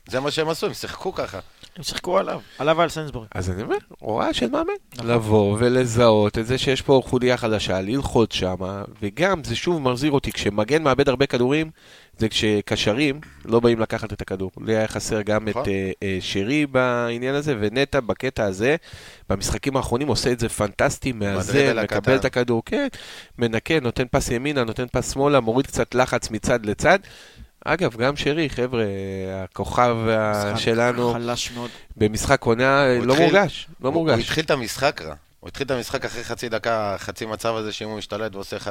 Speaker 5: זה מה שהם עשו, הם שיחקו ככה.
Speaker 6: הם שיחקו עליו, עליו ועל סנסבורי.
Speaker 4: אז אני אומר, הוראה של מאמן.
Speaker 6: נכון.
Speaker 4: לבוא ולזהות את זה שיש פה חוליה חדשה, ללחוץ שם, וגם זה שוב מחזיר אותי, כשמגן מאבד הרבה כדורים, זה כשקשרים לא באים לקחת את הכדור. לי היה חסר גם את
Speaker 5: נכון.
Speaker 4: אה, אה, שרי בעניין הזה, ונטע בקטע הזה, במשחקים האחרונים עושה את זה פנטסטי, מאזן, מקבל. את הכדור, כן, מנקה, נותן פס ימינה, נותן פס שמאלה, מוריד קצת לחץ מצד לצד. אגב, גם שרי, חבר'ה, הכוכב שלנו
Speaker 6: חלש מאוד.
Speaker 4: במשחק עונה לא
Speaker 5: התחיל-
Speaker 4: מורגש, לא
Speaker 5: הוא-
Speaker 4: מורגש.
Speaker 5: הוא התחיל את המשחק רע. הוא התחיל את המשחק אחרי חצי דקה, חצי מצב הזה, שאם הוא משתלט ועושה 1-0,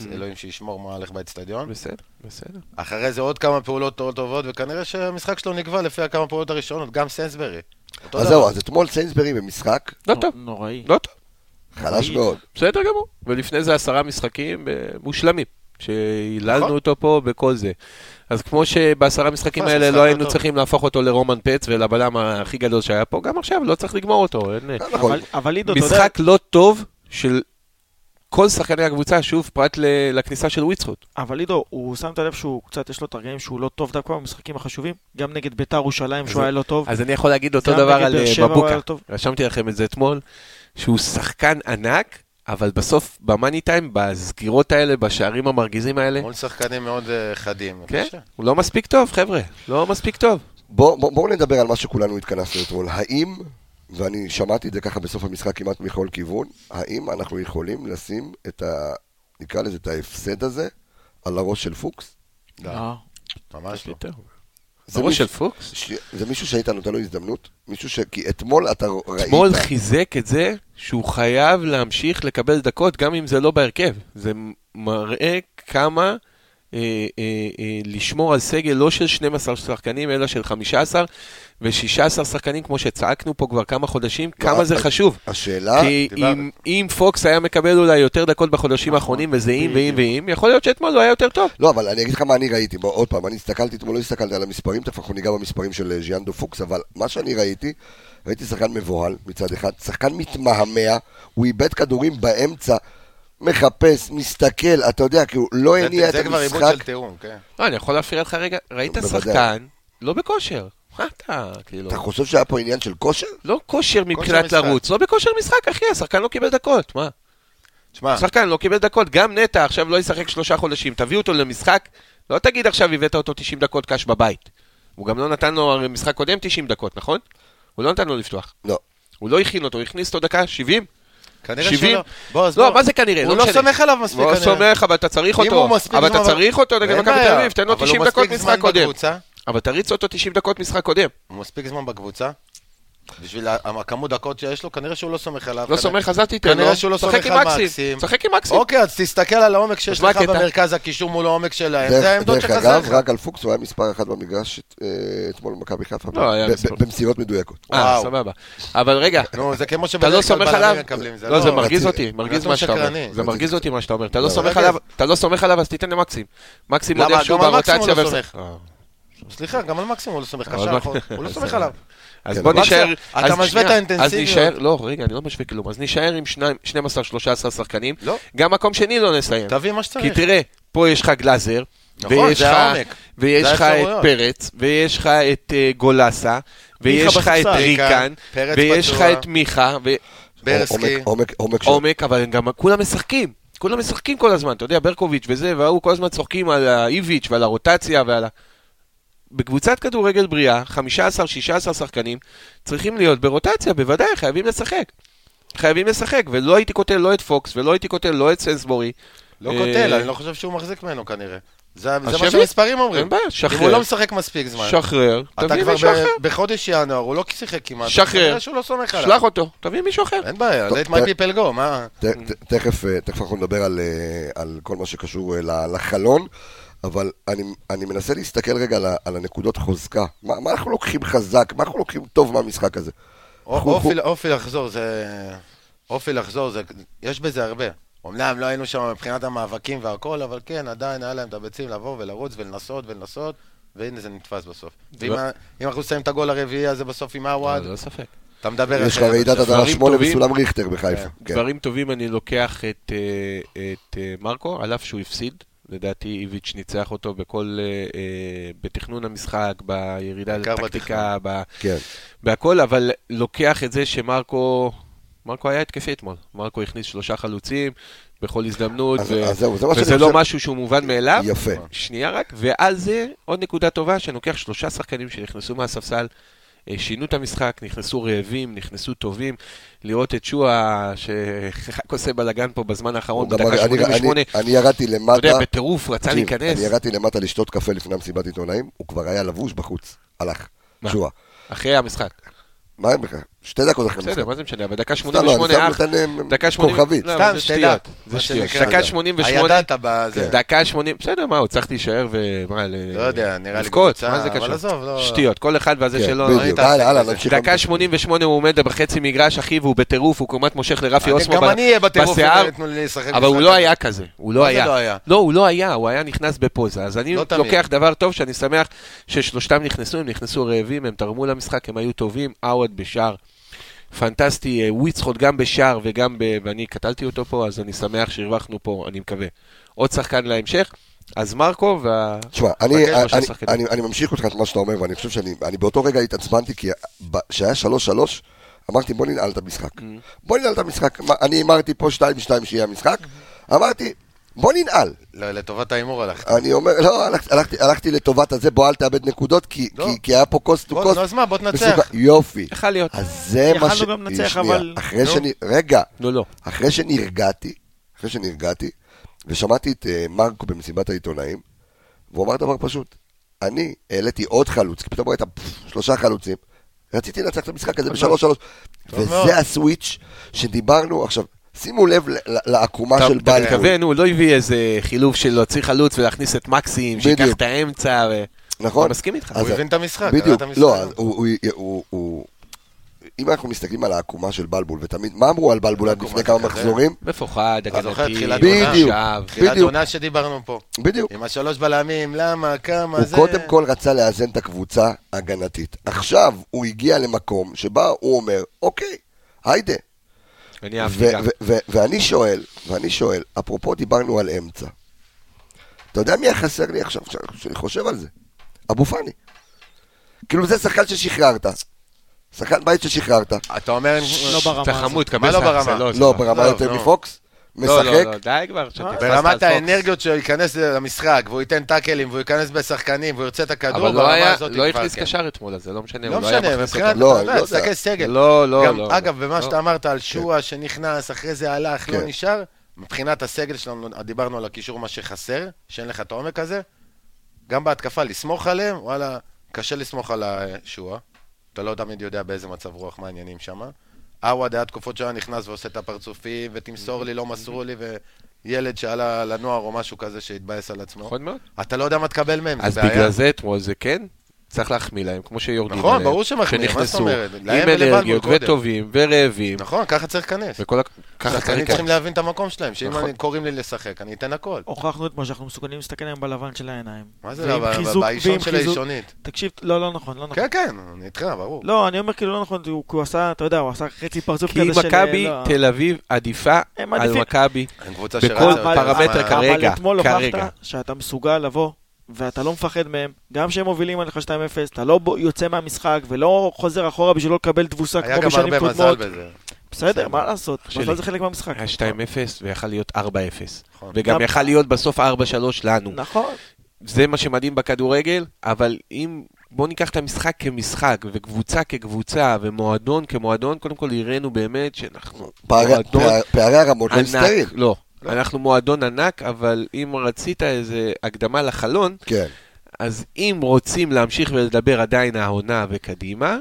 Speaker 4: Mm.
Speaker 5: אלוהים שישמור מה הולך באצטדיון.
Speaker 4: בסדר, בסדר.
Speaker 5: אחרי זה עוד כמה פעולות טובות, וכנראה שהמשחק שלו נקבע לפי הכמה פעולות הראשונות, גם סנסברי. אותו
Speaker 1: אז. זהו, אז אתמול סיינסברי במשחק
Speaker 4: לא טוב,
Speaker 6: נוראי.
Speaker 4: לא טוב.
Speaker 1: חלש מאוד.
Speaker 4: בסדר גמור. ולפני זה עשרה משחקים אה, מושלמים, שהיללנו
Speaker 5: נכון.
Speaker 4: אותו פה בכל זה. אז כמו שבעשרה משחקים האלה לא היינו. צריכים להפוך אותו לרומן פץ ולבלם הכי גדול שהיה פה, גם עכשיו לא צריך לגמור אותו.
Speaker 6: אבל- עידו, אתה יודע,
Speaker 4: משחק לא טוב של כל שחקני הקבוצה, שוב, פרט לכניסה של וויצחוט.
Speaker 6: אבל עידו, הוא שם את הלב שהוא קצת, יש לו את הרגעים שהוא לא טוב דווקא במשחקים החשובים. גם נגד ביתר ירושלים שהוא היה לא טוב.
Speaker 4: אז אני יכול להגיד אותו דבר על אה, מבוקה.
Speaker 6: היה טוב.
Speaker 4: רשמתי לכם את זה אתמול, שהוא שחקן ענק, אבל בסוף, במאני טיים, בסגירות האלה, בשערים המרגיזים האלה,
Speaker 5: מול שחקנים מאוד אה, חדים.
Speaker 4: כן. הוא לא מספיק טוב, חבר'ה, לא מספיק טוב.
Speaker 1: בואו בוא, בוא נדבר על מה שכולנו התכנסנו אתמול. האם, ואני שמעתי את זה ככה בסוף המשחק כמעט מכל כיוון, האם אנחנו יכולים לשים את ה... נקרא לזה את ההפסד הזה על הראש של פוקס?
Speaker 5: לא,
Speaker 6: אה.
Speaker 5: ממש לא.
Speaker 1: זה
Speaker 4: בראש של פוקס?
Speaker 1: ש... זה מישהו שהיית נותן לו הזדמנות? מישהו ש... כי אתמול אתה ראית...
Speaker 4: אתמול חיזק את זה שהוא חייב להמשיך לקבל דקות, גם אם זה לא בהרכב. זה מראה כמה אה, אה, אה, לשמור על סגל לא של 12 שחקנים, אלא של 15 ו-16 שחקנים, כמו שצעקנו פה כבר כמה חודשים, כמה זה חשוב.
Speaker 1: השאלה...
Speaker 4: כי. אם, אם פוקס היה מקבל אולי יותר דקות בחודשים האחרונים, וזה אם ואם ואם, יכול להיות שאתמול הוא היה יותר טוב.
Speaker 1: לא, אבל אני אגיד לך מה אני ראיתי. בוא, עוד פעם, אני הסתכלתי אתמול, לא הסתכלתי על המספרים, תכף אנחנו ניגע במספרים של אה, ז'יאנדו פוקס, אבל מה שאני ראיתי, ראיתי שחקן מבוהל מצד אחד, שחקן מתמהמה, הוא איבד כדורים באמצע, מחפש, מסתכל, אתה יודע, כי הוא לא הניע את
Speaker 5: זה כבר עיבוד
Speaker 1: המשחק.
Speaker 5: של תיאום, כן.
Speaker 4: לא, אני יכול להפריע לך רגע, ראית. שחקן לא בכושר. מה אתה, כאילו...
Speaker 1: אתה חושב שהיה פה עניין של כושר?
Speaker 4: לא כושר מבחינת. לרוץ, לא בכושר משחק, אחי, השחקן לא קיבל דקות, מה?
Speaker 5: תשמע,
Speaker 4: השחקן לא קיבל דקות, גם נטע עכשיו לא ישחק שלושה חודשים, תביא אותו למשחק, לא תגיד עכשיו הבאת אותו 90 דקות קש בבית. הוא גם לא נתן לו הרי משחק קודם 90 דקות, נכון? הוא לא נתן לו לפתוח.
Speaker 1: לא.
Speaker 4: הוא לא הכין אותו, הוא הכניס אותו דקה 70?
Speaker 5: כנראה
Speaker 4: 70?
Speaker 5: שלא. בוא, אז
Speaker 4: לא,
Speaker 5: בוא.
Speaker 4: מה זה כנראה?
Speaker 5: הוא
Speaker 4: לא
Speaker 5: לא. סומך עליו מספיק
Speaker 4: לא
Speaker 5: כנראה.
Speaker 4: סומך, אבל אתה צריך אותו.
Speaker 5: הוא
Speaker 4: אבל אתה צריך אותו נגד מכבי תל אביב, תן לו
Speaker 5: אבל הוא
Speaker 4: 90 דקות משחק קודם. אבל תריץ אותו 90 דקות משחק קודם.
Speaker 5: הוא מספיק זמן בקבוצה. בשביל הכמות דקות שיש לו, כנראה שהוא לא סומך עליו.
Speaker 4: לא סומך, אז אל תיתן לו.
Speaker 5: כנראה שהוא לא סומך על
Speaker 4: מקסים. שחק עם מקסים.
Speaker 5: אוקיי, אז תסתכל על העומק שיש לך? במרכז הקישור מול העומק שלהם.
Speaker 1: דרך-
Speaker 5: זה העמדות
Speaker 1: דרך
Speaker 5: שחסר
Speaker 1: אגב,
Speaker 5: לך.
Speaker 1: רק על פוקס הוא היה מספר אחת במגרש אה, אתמול במכבי חיפה.
Speaker 4: לא, היה מספר.
Speaker 1: במסירות מדויקות.
Speaker 4: אה. סבבה. אבל רגע,
Speaker 5: נו, זה כמו
Speaker 4: אתה לא
Speaker 5: שבדרך כלל
Speaker 4: סומך עליו?
Speaker 5: מקבלים.
Speaker 4: לא, זה מרגיז
Speaker 1: רציתי-
Speaker 4: אותי, מרגיז מה שאתה אומר. זה מרגיז אותי מה שאתה אומר. אתה לא
Speaker 1: לא,
Speaker 4: סומך
Speaker 5: רגע.
Speaker 4: עליו, אתה לא סומך עליו, אז תיתן למקסים. מקסים עוד? איכשהו ברוטציה. אה.
Speaker 5: סליחה, גם על מקסימום הוא לא סומך קשר? הוא לא סומך עליו.
Speaker 4: אז בוא נשאר...
Speaker 5: אתה
Speaker 4: אז
Speaker 5: משווה את האינטנסיביות.
Speaker 4: לא, רגע, אני לא משווה כלום. אז נישאר עם שניים- 12-13 שחקנים.
Speaker 5: לא.
Speaker 4: גם מקום שני לא נסיים.
Speaker 5: תביא מה
Speaker 4: כי
Speaker 5: שצריך.
Speaker 4: תראה, פה יש לך גלאזר,
Speaker 5: נכון,
Speaker 4: ויש לך-. ויש את. פרץ, ויש לך את אה, גולסה, ויש לך את. ריקן, ויש לך. את מיכה,
Speaker 5: ברסקי.
Speaker 1: עומק-
Speaker 4: אבל גם כולם משחקים. כולם משחקים כל הזמן, אתה יודע, ברקוביץ' וזה, וההוא כל הזמן צוחקים על האיביץ' ועל הרוטציה ועל ה... בקבוצת כדורגל בריאה, 15-16 שחקנים צריכים להיות ברוטציה, בוודאי, חייבים לשחק. חייבים לשחק, ולא הייתי קוטל לא את פוקס, ולא הייתי קוטל לא את סנסבורי.
Speaker 5: לא
Speaker 4: אה,
Speaker 5: קוטל, אני לא חושב שהוא מחזיק ממנו כנראה. זה מה. שהמספרים אומרים.
Speaker 4: אין בעיה,
Speaker 5: אם
Speaker 4: שחרר.
Speaker 5: הוא לא משחק מספיק זמן.
Speaker 4: שחרר,
Speaker 5: אתה
Speaker 4: תביא
Speaker 5: כבר
Speaker 4: מישהו אחר.
Speaker 5: ב- בחודש ינואר, הוא לא שיחק כמעט.
Speaker 4: שחרר.
Speaker 5: שהוא לא סומך עליו.
Speaker 4: שלח אותו, תביא מישהו אחר.
Speaker 5: אין בעיה, let my people go, מה?
Speaker 1: תכף אה, תכף אנחנו נדבר על, אה, על כל מה שקשור אה, לחלון, אבל אני, אני מנסה להסתכל רגע על, על הנקודות חוזקה. מה, מה אנחנו לוקחים חזק? מה אנחנו לוקחים טוב מהמשחק הזה?
Speaker 5: אופי- אופי לחזור זה... אופי לחזור זה... יש בזה הרבה. אמנם לא היינו שם מבחינת המאבקים והכל, אבל כן, עדיין היה להם את הביצים לבוא ולרוץ ולנסות ולנסות, והנה זה נתפס בסוף. ואם אם אנחנו שמים את הגול הרביעי הזה בסוף עם עווד,
Speaker 4: לא ספק.
Speaker 5: אתה מדבר על
Speaker 1: יש לך. רעידת
Speaker 4: דברים
Speaker 1: שמונה. בסולם ריכטר בחיפה.
Speaker 4: דברים טובים אני לוקח את, אה, את אה, מרקו, על אף שהוא הפסיד. לדעתי איביץ' ניצח אותו בכל, אה, אה, בתכנון המשחק, בירידה לטקטיקה, ב-
Speaker 1: כן.
Speaker 4: בהכל, אבל לוקח את זה שמרקו, מרקו היה התקפי אתמול. מרקו הכניס שלושה חלוצים בכל הזדמנות,
Speaker 1: אז-
Speaker 4: ו-
Speaker 1: אז זהו, זה
Speaker 4: וזה לא
Speaker 1: חושב.
Speaker 4: משהו שהוא מובן מאליו.
Speaker 1: יפה.
Speaker 4: שנייה רק, ועל זה עוד נקודה טובה, שאני לוקח שלושה שחקנים שנכנסו מהספסל, שינו את המשחק, נכנסו רעבים, נכנסו טובים. לראות את שועה, שרק עושה בלאגן פה בזמן האחרון, בדקה
Speaker 1: אני-
Speaker 4: 88,
Speaker 1: אני- ירדתי
Speaker 4: אתה
Speaker 1: למטה.
Speaker 4: יודע, בטירוף, רצה להיכנס.
Speaker 1: אני ירדתי למטה לשתות קפה לפני המסיבת עיתונאים, הוא כבר היה לבוש בחוץ. הלך.
Speaker 4: מה?
Speaker 1: שועה.
Speaker 4: אחרי המשחק.
Speaker 1: מה הם בכלל? שתי דקות אחרי
Speaker 4: בסדר,
Speaker 1: המשחק.
Speaker 4: מה זה משנה, אבל דקה
Speaker 1: סתם, לא, אני
Speaker 4: 88
Speaker 1: סתם
Speaker 4: אח,
Speaker 1: נותן, אה,
Speaker 4: דקה 80,
Speaker 1: כוכבית.
Speaker 4: לא,
Speaker 5: סתם.
Speaker 4: שטויות, זה שטויות. דקה
Speaker 5: זה-
Speaker 4: 88,
Speaker 5: הידעת בזה.
Speaker 4: דקה 80, בסדר, מה, הוא צריך להישאר ומה, ל-
Speaker 5: לא יודע, נראה לי קבוצה,
Speaker 4: מה זה
Speaker 5: אבל
Speaker 4: קשור?
Speaker 5: עזוב, לא-
Speaker 4: שטויות, כל אחד והזה
Speaker 1: כן,
Speaker 4: שלו.
Speaker 1: בדיוק.
Speaker 5: היית
Speaker 1: הלאה,
Speaker 5: עסק
Speaker 1: הלאה,
Speaker 5: בזה.
Speaker 1: נמשיך.
Speaker 4: דקה 88 הוא עומד בחצי מגרש, אחי, והוא בטירוף, הוא כמעט מושך לרפי
Speaker 5: אני-
Speaker 4: אוסמו
Speaker 5: גם אני אהיה בטירוף
Speaker 4: בשיער,
Speaker 5: ייתנו לי לשחק
Speaker 4: אבל הוא לא. היה כזה, הוא לא היה.
Speaker 5: לא?
Speaker 4: לא, הוא לא היה, הוא היה נכנס בפוזה. אז אני
Speaker 5: לא.
Speaker 4: לוקח דבר טוב, שאני שמח ששלושתם נכנסו, הם נכנסו רעבים, הם תרמו למשחק, הם היו טובים, עווד בשער. פנטסטי, אה, וויצחוט גם בשער וגם ב... ואני קטלתי אותו פה, אז אני שמח שהרווחנו פה, אני מקווה. עוד שחקן להמשך, אז מרקו וה...
Speaker 1: תשמע, אני, אני,
Speaker 4: שחקנים.
Speaker 1: אני, אני ממשיך אותך את מה שאתה אומר, ואני חושב שאני אני באותו רגע התעצבנתי, כי כשהיה 3-3, אמרתי בוא ננעל את המשחק. בוא ננעל את המשחק. אני הימרתי פה 2-2 שיהיה המשחק, אמרתי, בוא ננעל.
Speaker 5: לא, לטובת ההימור הלכת.
Speaker 1: אני אומר, לא, הלכתי, הלכתי, הלכתי לטובת הזה, בוא אל תאבד נקודות, כי,
Speaker 5: לא.
Speaker 1: כי, כי היה פה קוסט טו
Speaker 5: בוא,
Speaker 1: קוסט.
Speaker 5: נו, אז מה, בוא תנצח.
Speaker 1: יופי.
Speaker 4: יכול להיות.
Speaker 1: אז זה מה ש...
Speaker 6: יכלנו גם לנצח,
Speaker 1: שנייה,
Speaker 6: אבל-
Speaker 1: אחרי
Speaker 5: נו.
Speaker 1: שאני... רגע,
Speaker 4: לא, לא.
Speaker 1: אחרי שנרגעתי, אחרי שנרגעתי, ושמעתי את uh, מרקו במסיבת העיתונאים, והוא אמר דבר פשוט. אני העליתי עוד חלוץ, כי פתאום ראית שלושה חלוצים. רציתי לנצח את המשחק הזה בשלוש שלוש. וזה הסוויץ' שדיברנו עכשיו. שימו לב לעקומה
Speaker 4: אתה
Speaker 1: של
Speaker 4: אתה
Speaker 1: בלבול.
Speaker 4: מתכוון, הוא לא הביא איזה חילוף של להוציא חלוץ ולהכניס את מקסים, שייקח. את האמצע, ו...
Speaker 1: נכון.
Speaker 4: אני מסכים איתך.
Speaker 1: אז
Speaker 5: הוא הבין את המשחק,
Speaker 1: בדיוק. לא, הוא, הוא, הוא, הוא, אם אנחנו מסתכלים על העקומה של בלבול, ותמיד, מה אמרו על בלבול עד לפני כמה. מחזורים?
Speaker 4: מפוחד,
Speaker 5: אתה
Speaker 4: הגנתי?
Speaker 1: בדיוק.
Speaker 4: עכשיו.
Speaker 5: תחילת. עונה שדיברנו פה.
Speaker 1: בדיוק.
Speaker 5: עם השלוש בלמים, למה, כמה,
Speaker 1: הוא
Speaker 5: זה...
Speaker 1: קודם כל רצה לאזן את הקבוצה הגנתית. עכשיו הוא הגיע למקום שבה הוא אומר, אוקיי, היידה.
Speaker 4: אני אהבתי גם.
Speaker 1: ואני שואל, ואני שואל, אפרופו דיברנו על אמצע. אתה יודע מי היה חסר לי עכשיו, כשאני- חושב על זה? אבו פאני. כאילו זה שחקן ששחררת. שחקן בית ששחררת.
Speaker 5: אתה אומר...
Speaker 6: לא ברמה
Speaker 4: אתה. חמוד,
Speaker 5: מה
Speaker 4: קבל
Speaker 5: לא
Speaker 4: סאקס,
Speaker 5: ברמה?
Speaker 1: לא, ברמה
Speaker 5: לא,
Speaker 1: יותר
Speaker 5: לא.
Speaker 1: מפוקס.
Speaker 4: לא, לא,
Speaker 1: משחק.
Speaker 4: לא, די כבר,
Speaker 5: ברמת. האנרגיות שהוא ייכנס למשחק, והוא ייתן טאקלים, והוא ייכנס בשחקנים, והוא ירצה את הכדור,
Speaker 4: אבל לא לא הכניס
Speaker 5: כן.
Speaker 4: קשר אתמול, אז זה לא משנה,
Speaker 5: לא
Speaker 4: לא
Speaker 5: משנה, מבחינת.
Speaker 1: לא, לא.
Speaker 5: תסתכל סגל.
Speaker 4: לא, לא, לא.
Speaker 5: אגב, במה
Speaker 4: לא.
Speaker 5: שאתה אמרת על שועה שנכנס, אחרי זה הלך, לא
Speaker 1: כן.
Speaker 5: נשאר, מבחינת הסגל שלנו, דיברנו על הקישור, מה שחסר, שאין לך את העומק הזה, גם בהתקפה, לסמוך עליהם, וואלה, קשה לסמוך על השועה. אתה לא תמיד יודע באיזה מצב רוח, מה העניינים שם. עווד היה תקופות שהיה נכנס ועושה את הפרצופים, ותמסור לי, לא מסרו לי, וילד שעלה לנוער או משהו כזה שהתבאס על עצמו.
Speaker 4: נכון מאוד.
Speaker 5: אתה לא יודע מה תקבל מהם,
Speaker 4: אז
Speaker 5: זה בעיה.
Speaker 4: בגלל זה אתמול זה כן, צריך להחמיא להם, כמו שיורדים
Speaker 5: נכון,
Speaker 4: עליהם.
Speaker 5: ברור שמחמיא, מה זאת
Speaker 4: שנכנסו
Speaker 5: אומרת?
Speaker 4: עם אנרגיות. וטובים ורעבים,
Speaker 5: נכון, ככה צריך להיכנס.
Speaker 4: וכל ה... ככה צריך
Speaker 5: צריכים להבין את המקום שלהם, שאם
Speaker 4: נכון.
Speaker 5: אני- קוראים לי לשחק, אני אתן הכל.
Speaker 6: הוכחנו אתמול שאנחנו מסוגלים להסתכל להם בלבן של העיניים.
Speaker 5: מה זה, לא,
Speaker 6: חיזוק-
Speaker 5: באישון של
Speaker 6: חיזוק-
Speaker 5: האישונית.
Speaker 6: תקשיב, לא, לא נכון, לא נכון.
Speaker 5: כן, כן, אני איתך, ברור.
Speaker 6: לא, אני אומר כאילו לא נכון, הוא כי הוא עשה, אתה יודע, הוא עשה חצי פרצוף
Speaker 4: כי
Speaker 6: כזה של...
Speaker 4: מכבי
Speaker 6: לא.
Speaker 4: תל אביב עדיפה על. מכבי.
Speaker 5: הם קבוצה
Speaker 4: בכל פרמטר כרגע,
Speaker 6: אבל אתמול. הוכחת שאתה מסוגל לבוא, ואתה לא מפחד מהם, גם כשהם מובילים עליך 2-0, אתה לא יוצא מהמשחק ולא חוזר אחורה בשביל לא לקבל תבוסה
Speaker 5: היה
Speaker 6: כמו
Speaker 5: גם
Speaker 6: בשנים
Speaker 5: הרבה מזל
Speaker 6: קודמות.
Speaker 5: בזה.
Speaker 6: בסדר, מה לעשות? מזל זה חלק מהמשחק.
Speaker 4: היה 2-0 ויכל להיות 4-0.
Speaker 5: נכון.
Speaker 4: וגם
Speaker 6: גם-
Speaker 4: יכל להיות בסוף 4-3 לנו.
Speaker 6: נכון.
Speaker 4: זה מה שמדהים בכדורגל, אבל אם... בואו ניקח את המשחק כמשחק, וקבוצה כקבוצה, ומועדון כמועדון, קודם כל הראינו באמת שאנחנו
Speaker 1: פערי- הרמות לא הסתייעים.
Speaker 4: ענק. לא. אנחנו מועדון ענק, אבל אם רצית איזה הקדמה לחלון,
Speaker 1: כן.
Speaker 4: אז אם רוצים להמשיך ולדבר עדיין העונה וקדימה,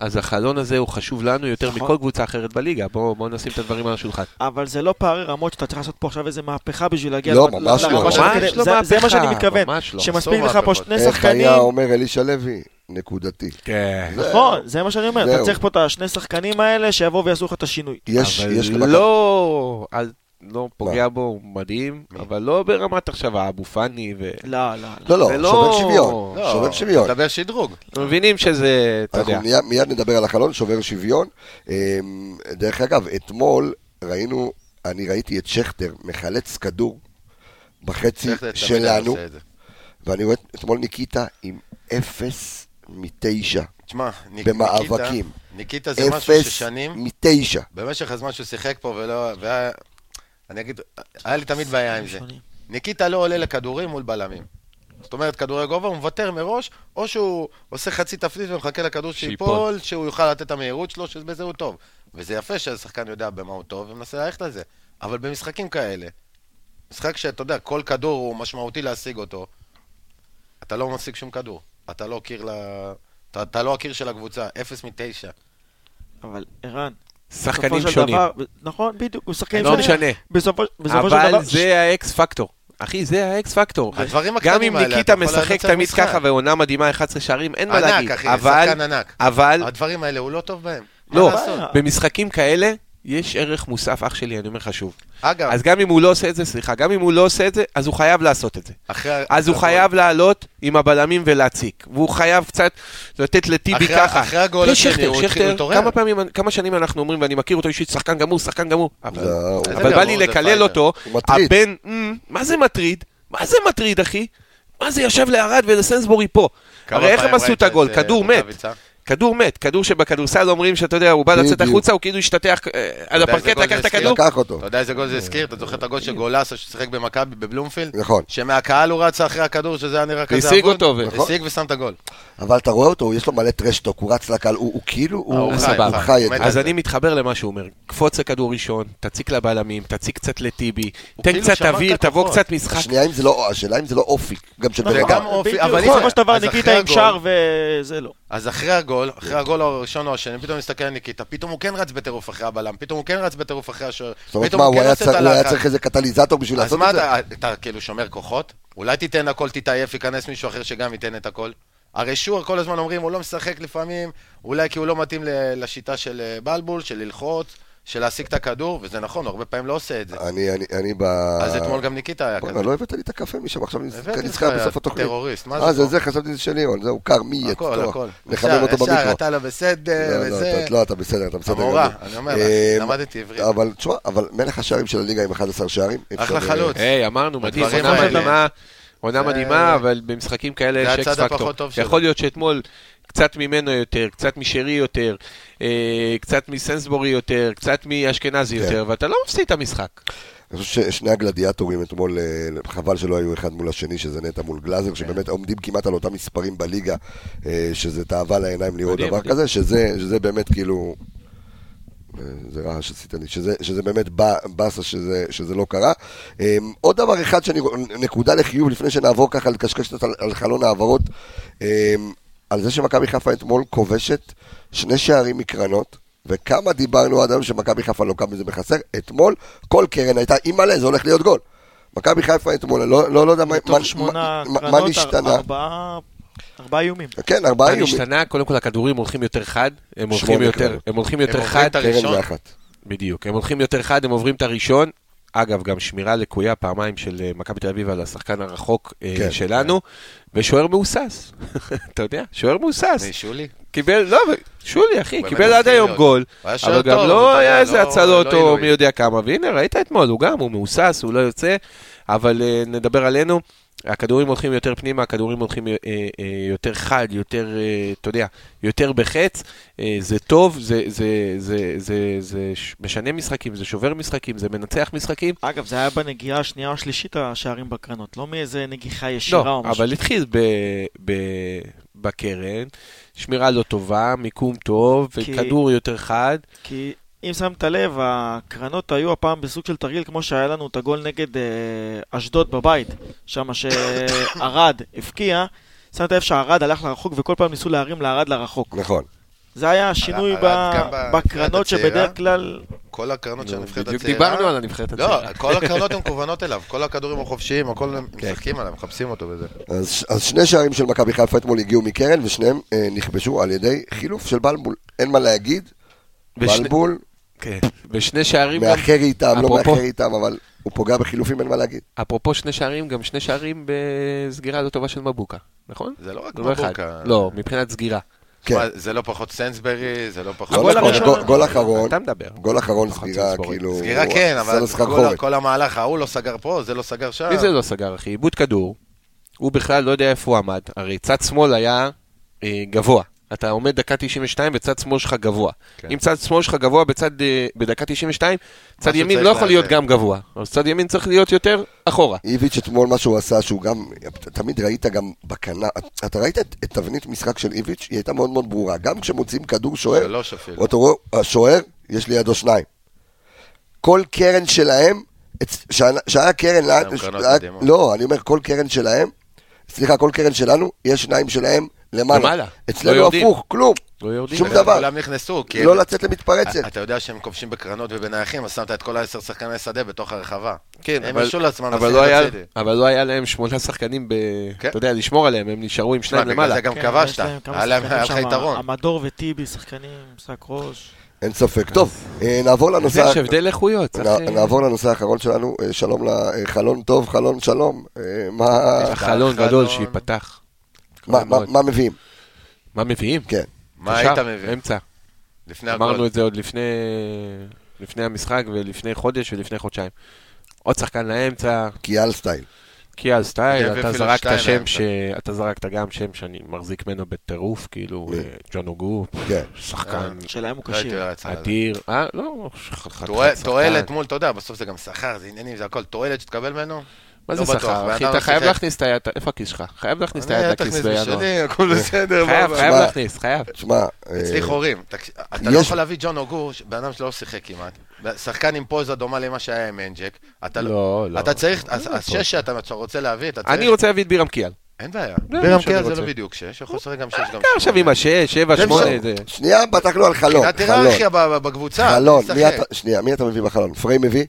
Speaker 4: אז החלון הזה הוא חשוב לנו יותר
Speaker 6: נכון.
Speaker 4: מכל קבוצה אחרת בליגה. בואו בוא נשים את הדברים על השולחן.
Speaker 6: אבל זה לא פערי רמות שאתה צריך לעשות פה עכשיו איזה מהפכה בשביל להגיע
Speaker 1: לא, ממש לא.
Speaker 4: ממש לא
Speaker 6: זה- זה מה
Speaker 4: מהפכה,
Speaker 6: שאני מתכוון.
Speaker 4: ממש לא.
Speaker 6: שמספיק לך פה. שני
Speaker 1: איך
Speaker 6: שחקנים.
Speaker 1: היה אומר אלישע לוי? נקודתי.
Speaker 4: כן.
Speaker 1: זה-
Speaker 6: נכון, זה מה שאני אומר, אתה. צריך פה את השני שחקנים האלה שיבואו ויעשו לך את השינוי.
Speaker 1: יש,
Speaker 4: אבל
Speaker 1: יש
Speaker 4: לא, אל- לא פוגע בו, הוא מדהים, אבל לא ברמת עכשיו האבו פאני ו...
Speaker 6: לא, לא, לא.
Speaker 1: לא, לא,
Speaker 4: לא-
Speaker 1: שובר שוויון.
Speaker 5: לא,
Speaker 1: שובר שוויון.
Speaker 5: מדבר שדרוג.
Speaker 4: אנחנו מבינים שזה, אתה
Speaker 1: אנחנו
Speaker 4: יודע.
Speaker 1: מיד, מיד נדבר על החלון, שובר שוויון. אמ, דרך אגב, אתמול ראינו, אני ראיתי את שכטר מחלץ כדור בחצי שלנו. ואני רואה אתמול ניקיטה עם אפס מתשע
Speaker 5: תשמע, ניק-
Speaker 1: במאבקים.
Speaker 5: ניקיטה- ניקיטה זה משהו
Speaker 1: אפס
Speaker 5: ששנים,
Speaker 1: מתשע.
Speaker 5: במשך הזמן שהוא שיחק פה ולא... והיה- אני אגיד, היה לי תמיד בעיה עם זה. ניקיטה לא עולה לכדורים מול בלמים. זאת אומרת, כדורי גובה הוא מוותר מראש, או שהוא עושה חצי תפנית ומחכה לכדור
Speaker 4: שייפול.
Speaker 5: שהוא יוכל לתת את המהירות שלו, שבזה הוא טוב. וזה יפה שהשחקן יודע במה הוא טוב ומנסה ללכת על זה. אבל במשחקים כאלה, משחק שאתה יודע, כל כדור הוא משמעותי להשיג אותו, אתה לא משיג שום כדור. אתה לא קיר ל... אתה, אתה לא הקיר של הקבוצה, אפס מתשע.
Speaker 6: אבל ערן,
Speaker 4: שחקנים שונים.
Speaker 6: דבר- נכון, בדיוק, הוא שחקנים
Speaker 4: לא
Speaker 6: שונים.
Speaker 4: משנה.
Speaker 6: בסופו בסופו של
Speaker 4: אבל
Speaker 6: דבר...
Speaker 4: זה האקס פקטור. אחי, זה האקס פקטור.
Speaker 5: הדברים
Speaker 4: גם
Speaker 5: הקטנים
Speaker 4: אם
Speaker 5: האלה,
Speaker 4: ניקיטה
Speaker 5: אתה יכול
Speaker 4: משחק תמיד
Speaker 5: משחק.
Speaker 4: ככה ועונה מדהימה 11 שערים, אין מה להגיד.
Speaker 5: ענק, אחי,
Speaker 4: אבל,
Speaker 5: שחקן ענק.
Speaker 4: אבל,
Speaker 5: הדברים האלה, הוא לא טוב בהם.
Speaker 4: לא? במשחקים כאלה, יש ערך מוסף, אח שלי, אני אומר לך שוב.
Speaker 5: אגב,
Speaker 4: אז גם אם הוא לא עושה את זה, סליחה, גם אם הוא לא עושה את זה, אז הוא חייב לעשות את זה.
Speaker 5: אחרי...
Speaker 4: אז הוא
Speaker 5: אחרי
Speaker 4: חייב לעלות עם הבלמים ולהציק. והוא חייב קצת לתת לטיבי
Speaker 5: אחרי-
Speaker 4: ככה.
Speaker 5: אחרי הגול השני, הוא התחיל להתעורר.
Speaker 4: כמה פעמים, כמה שנים אנחנו אומרים, ואני מכיר אותו אישית, שחקן גמור, שחקן גמור. אבל
Speaker 1: לא,
Speaker 5: איזה
Speaker 4: אבל בא לי לקלל. אותו. הבן, "אמ, מה זה מטריד? מה זה מטריד, אחי? מה זה יושב לערד ולסנסבורי פה? הרי איך הם עשו את הגול?
Speaker 5: אה,
Speaker 4: כדור מת. כדור מת. כדור שבכדורסל אומרים שאתה יודע, הוא בא לצאת. החוצה, הוא כאילו השתטח אה, על הפרקט, לקח
Speaker 5: זה
Speaker 4: את? הכדור.
Speaker 1: לקח אותו.
Speaker 5: אתה יודע איזה גול זה הזכיר? אתה זוכר את הגול של גולסה ששיחק במכבי בבלומפילד?
Speaker 1: נכון.
Speaker 5: שמהקהל הוא רץ אחרי הכדור, שזה היה נראה כזה אבוד?
Speaker 4: אותו,
Speaker 1: נכון.
Speaker 5: השיג ושם את הגול.
Speaker 1: אבל אתה רואה אותו, יש לו מלא טרשטוק, הוא רץ לקהל, הוא כאילו,
Speaker 5: הוא חי,
Speaker 1: את זה.
Speaker 4: אז. אני מתחבר למה שהוא אומר, קפוץ לכדור ראשון, תציק לבלמים, תציק קצת לטיבי, תן
Speaker 5: כאילו
Speaker 4: קצת אוויר, תבוא. קצת משחק.
Speaker 1: לא, השאלה אם זה לא אופי, גם של
Speaker 6: נכון,
Speaker 1: בן אדם.
Speaker 5: אבל
Speaker 6: בסופו של דבר
Speaker 5: אחרי
Speaker 6: עם שער וזה לא.
Speaker 5: אז אחרי הגול, אחרי הגול הראשון או השני, פתאום מסתכל על ניקיטה, פתאום הוא כן רץ בטירוף אחרי הבלם, פתאום הוא כן רץ בטירוף אחרי השוער,
Speaker 1: זאת אומרת,
Speaker 5: פתאום
Speaker 1: מה,
Speaker 5: הוא כן עושה את
Speaker 1: צריך- הוא היה
Speaker 5: הלחץ.
Speaker 1: צריך איזה קטליזטור בשביל
Speaker 5: אז
Speaker 1: לעשות
Speaker 5: מה
Speaker 1: את זה?
Speaker 5: אתה, אתה כאילו שומר כוחות? אולי תיתן הכל, תתעייף, ייכנס מישהו אחר שגם ייתן את הכל? הרי שוער כל הזמן אומרים, הוא לא משחק לפעמים, אולי כי הוא לא מתאים לשיטה של אה, בלבול, של ללחוץ, של להשיג את הכדור, וזה נכון, הרבה פעמים לא עושה את זה.
Speaker 1: אני, אני, אני ב...
Speaker 5: אז אתמול גם ניקיטה היה
Speaker 1: בוא'נה,
Speaker 5: כזה.
Speaker 1: לא הבאת לי את הקפה משם, עכשיו
Speaker 5: לך,
Speaker 1: נזכר בסוף התוכנית.
Speaker 5: טרוריסט, מה
Speaker 1: אה,
Speaker 5: זה
Speaker 1: זה? זה, חשבתי שזה שלי, אבל זהו, קר, מי יהיה?
Speaker 5: הכל, הכל.
Speaker 1: נחמם אותו
Speaker 5: ישר,
Speaker 1: במיקרו.
Speaker 5: אתה לא בסדר,
Speaker 1: לא, לא,
Speaker 5: וזה...
Speaker 1: אתה- לא, אתה בסדר, אתה בסדר.
Speaker 5: המורה,
Speaker 1: גמור.
Speaker 5: אני אומר לך,
Speaker 1: אה,
Speaker 5: למדתי עברית.
Speaker 1: אבל תשמע, אבל מלך השערים של הליגה עם 11 שערים. אי
Speaker 5: אחלה
Speaker 1: אפשר,
Speaker 5: חלוץ.
Speaker 4: היי, אמרנו, מדהים, עונה. מדהימה, אבל במשחקים כאלה יש אקס פקטור. יכול להיות שאתמול קצת ממנו יותר, קצת משרי יותר, אה, קצת מסנסבורי יותר, קצת מאשכנזי
Speaker 1: כן.
Speaker 4: יותר, ואתה לא מפסיד את המשחק.
Speaker 1: אני חושב ששני הגלדיאטורים אתמול, אה, חבל שלא היו אחד מול השני, שזה נטע מול גלאזר, שבאמת עומדים כמעט על אותם מספרים בליגה, אה, שזה תאווה לעיניים לראות דבר
Speaker 4: מדהים.
Speaker 1: כזה, שזה שזה באמת כאילו... אה, זה רעש שעשית לי, שזה, שזה באמת בא- באסה שזה, שזה לא קרה. אה, עוד דבר אחד שאני, נקודה לחיוב לפני שנעבור ככה לקשקש קצת על, חלון העברות, אה, על זה שמכבי חיפה אתמול כובשת שני שערים מקרנות, וכמה דיברנו עד היום שמכבי חיפה לא קם בזה בחסר, אתמול כל קרן הייתה, אימא'לה, זה הולך להיות גול. מכבי חיפה אתמול, לא, לא, לא יודע מה, מה, מה, מה נשתנה.
Speaker 6: ארבעה ארבעה איומים.
Speaker 1: כן, ארבעה איומים.
Speaker 4: השתנה? קודם כל הכדורים הולכים יותר חד, הם הולכים יותר. הם הולכים
Speaker 5: הם
Speaker 4: יותר
Speaker 5: עוברים
Speaker 4: חד,
Speaker 5: את ה-
Speaker 1: קרן
Speaker 5: הראשון.
Speaker 4: בדיוק, הם הולכים יותר חד, הם עוברים את הראשון. אגב, גם שמירה לקויה פעמיים של אה, מכבי תל אביב על השחקן הרחוק אה,
Speaker 1: כן.
Speaker 4: שלנו, ושוער מהוסס. אתה יודע, שוער מהוסס.
Speaker 5: שולי.
Speaker 4: קיבל, לא, שולי, אחי, קיבל עד היום. גול, אבל גם לא היה
Speaker 5: יודע,
Speaker 4: איזה
Speaker 5: לא-
Speaker 4: הצלות
Speaker 5: לא
Speaker 4: או. מי יודע כמה, והנה, ראית אתמול, הוא גם, הוא מהוסס, הוא לא יוצא, אבל אה, נדבר עלינו. הכדורים הולכים יותר פנימה, הכדורים הולכים אה, אה, יותר חד, יותר, אה, אתה יודע, יותר בחץ, זה טוב, זה, זה, זה, זה, זה ש- משנה משחקים, זה שובר משחקים, זה מנצח משחקים.
Speaker 6: אגב, זה היה בנגיעה השנייה או השלישית השערים בקרנות, לא מאיזה נגיחה ישירה
Speaker 4: לא,
Speaker 6: או משהו.
Speaker 4: אבל התחיל ב, ב, בקרן, שמירה לא טובה, מיקום טוב,
Speaker 6: כי-
Speaker 4: וכדור יותר חד.
Speaker 6: כי אם שמת לב, הקרנות היו הפעם בסוג של תרגיל, כמו שהיה לנו את הגול נגד אה, אשדוד בבית, שם שערד הבקיע. שמת לב שערד הלך לרחוק וכל פעם ניסו להרים לערד לרחוק.
Speaker 1: נכון.
Speaker 6: זה היה השינוי ב- בקרנות
Speaker 5: הצעירה.
Speaker 6: שבדרך כלל...
Speaker 5: כל הקרנות של הנבחרת
Speaker 4: בדיוק
Speaker 5: הצעירה...
Speaker 4: דיברנו על הנבחרת
Speaker 5: לא,
Speaker 4: הצעירה.
Speaker 5: כל הקרנות הן מכוונות אליו, כל הכדורים החופשיים, הכל הם
Speaker 4: כן.
Speaker 5: משחקים עליו, מחפשים אותו בזה.
Speaker 1: אז, אז שני שערים של מכבי חיפה אתמול הגיעו מקרן, ושניהם אה, נכבשו על ידי חילוף של בלבול. אין מה להגיד,
Speaker 4: בשני-
Speaker 1: בלבול
Speaker 4: כן. ושני שערים גם,
Speaker 1: מאחר איתם, לא
Speaker 4: אפרופו-
Speaker 1: מאחר איתם, אבל הוא פוגע בחילופים, אין מה להגיד.
Speaker 4: אפרופו שני שערים, גם שני שערים בסגירה לא טובה של מבוקה, נכון?
Speaker 5: זה לא רק
Speaker 4: לא אחד.
Speaker 5: מבוקה.
Speaker 4: לא, מבחינת סגירה.
Speaker 1: כן.
Speaker 5: מה, זה לא פחות סנסברי, זה לא פחות...
Speaker 1: גול אחרון, גול- גול אחרון,
Speaker 4: אתה מדבר.
Speaker 1: גול אחרון סגירה,
Speaker 4: סנסבורי.
Speaker 1: כאילו...
Speaker 5: סגירה כן, אבל
Speaker 1: לו
Speaker 5: כל. כל המהלך, ההוא לא סגר פה, זה לא סגר שם.
Speaker 4: מי זה לא סגר, אחי? עיבוד כדור, הוא בכלל לא יודע איפה הוא עמד. הרי צד שמאל היה אה, גבוה. אתה עומד דקה 92 וצד שמאל שלך גבוה.
Speaker 5: כן.
Speaker 4: אם צד שמאל שלך גבוה בצד, אה, בדקה 92, צד ימין לא יכול להיות
Speaker 5: לאזן.
Speaker 4: גם גבוה. אז צד ימין צריך להיות יותר אחורה.
Speaker 1: איביץ' אתמול מה שהוא עשה, שהוא גם, תמיד ראית גם בקנה, אתה ראית את, את תבנית משחק של איביץ', היא הייתה מאוד מאוד ברורה, גם כשמוצאים כדור שוער,
Speaker 5: שלוש אפילו.
Speaker 1: אתה רואה, השוער, יש לידו שניים. כל קרן שלהם, שהיה- קרן. לא, אני אומר, כל קרן שלהם, סליחה, כל קרן שלנו, יש שניים שלהם למעלה.
Speaker 4: למעלה. לא
Speaker 1: אצלנו
Speaker 4: יורדים.
Speaker 1: הפוך, כלום,
Speaker 4: לא יורדים.
Speaker 1: שום
Speaker 5: וגם
Speaker 1: דבר.
Speaker 5: כולם נכנסו, כי...
Speaker 1: לא
Speaker 5: הם-
Speaker 1: לצאת למתפרצת.
Speaker 5: אתה יודע שהם כובשים בקרנות ובנייחים, אז שמת את כל העשר שחקני שדה בתוך הרחבה.
Speaker 4: כן,
Speaker 5: הם
Speaker 4: אבל-
Speaker 5: הרשו לעצמם
Speaker 4: אבל
Speaker 5: לשים
Speaker 4: לא היה-. אבל לא היה להם שמונה שחקנים, ב-
Speaker 5: כן.
Speaker 4: אתה יודע, לשמור עליהם, הם נשארו עם שניים
Speaker 5: בגלל
Speaker 4: למעלה.
Speaker 5: זה גם
Speaker 6: כן,
Speaker 5: כבשת. היה להם יתרון.
Speaker 6: המדור וטיבי, שחקנים, משחק ראש.
Speaker 1: אין ספק. טוב, אה, נעבור לנושא...
Speaker 4: יש הבדל איכויות. אה,
Speaker 1: נעבור לנושא האחרון שלנו, אה, שלום לחלון טוב, חלון שלום. אה, מה-
Speaker 4: חלון
Speaker 5: חלון.
Speaker 4: גדול שייפתח.
Speaker 1: מה- מה-. מה מביאים?
Speaker 4: מה מביאים?
Speaker 1: כן.
Speaker 5: מה
Speaker 4: קשר,
Speaker 5: היית מביא?
Speaker 4: אמצע.
Speaker 5: לפני
Speaker 4: אמרנו
Speaker 5: הגול.
Speaker 4: את זה עוד לפני, לפני המשחק ולפני חודש ולפני חודשיים. עוד שחקן לאמצע,
Speaker 1: קיאל סטייל.
Speaker 4: קיאל סטייל, אתה זרקת שם. ש... אתה זרקת גם שם שאני מחזיק ממנו בטירוף, כאילו? אה, ג'ון אוגו,
Speaker 1: כן.
Speaker 4: שחקן
Speaker 6: שלהם הוא
Speaker 5: לא הייתי
Speaker 6: כשיר.
Speaker 5: עליו.
Speaker 4: אדיר, אה, לא, שחקן.
Speaker 5: תועלת מול, אתה יודע, בסוף זה גם שכר, זה עניינים, זה הכל. תועלת שתקבל ממנו?
Speaker 4: מה
Speaker 5: לא
Speaker 4: זה שכר, אחי, אתה
Speaker 5: לא
Speaker 4: חייב. להכניס את היד, איפה הכיס שלך? חייב להכניס את היד לכיס בינואר.
Speaker 5: הכל בסדר.
Speaker 4: חייב, חייב להכניס, חייב.
Speaker 1: שמע, אה,
Speaker 5: אצלי חורים. אתה לא יכול להביא ג'ון אוגו, בן אדם שלא שיחק כמעט. שחקן עם פוזה דומה למה שהיה עם אנג'ק. אתה
Speaker 4: לא, לא.
Speaker 5: אתה צריך,
Speaker 4: לא,
Speaker 5: אז
Speaker 4: לא.
Speaker 5: אז שש שאתה רוצה להביא, אתה צריך...
Speaker 4: אני רוצה להביא את בירם קיאל.
Speaker 5: אין בעיה. בירם קיאל זה. לא בדיוק שש, יכול לשחק גם שש, גם שמונה.
Speaker 4: עכשיו עם השש, שבע, שמונה. זה...
Speaker 1: שנייה, פתחנו על חלון.
Speaker 5: מבחינת
Speaker 1: חלון.
Speaker 5: היררכיה בקבוצה.
Speaker 1: חלון, שנייה, מי אתה מביא בחלון? פריי מביא?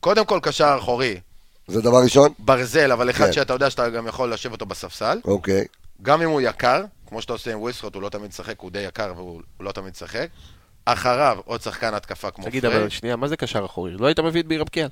Speaker 5: קודם כל קשר אחורי,
Speaker 1: זה דבר ראשון?
Speaker 5: ברזל, אבל אחד
Speaker 1: כן.
Speaker 5: שאתה יודע שאתה גם יכול לשבת אותו בספסל.
Speaker 1: אוקיי.
Speaker 5: גם אם הוא יקר, כמו שאתה עושה עם וויסקוט, הוא לא תמיד משחק, הוא די יקר והוא הוא לא תמיד משחק. אחריו עוד שחקן התקפה כמו
Speaker 4: תגיד,
Speaker 5: פריי.
Speaker 4: אבל שנייה, מה זה קשר אחורי? לא היית מביא את בירם קיאל.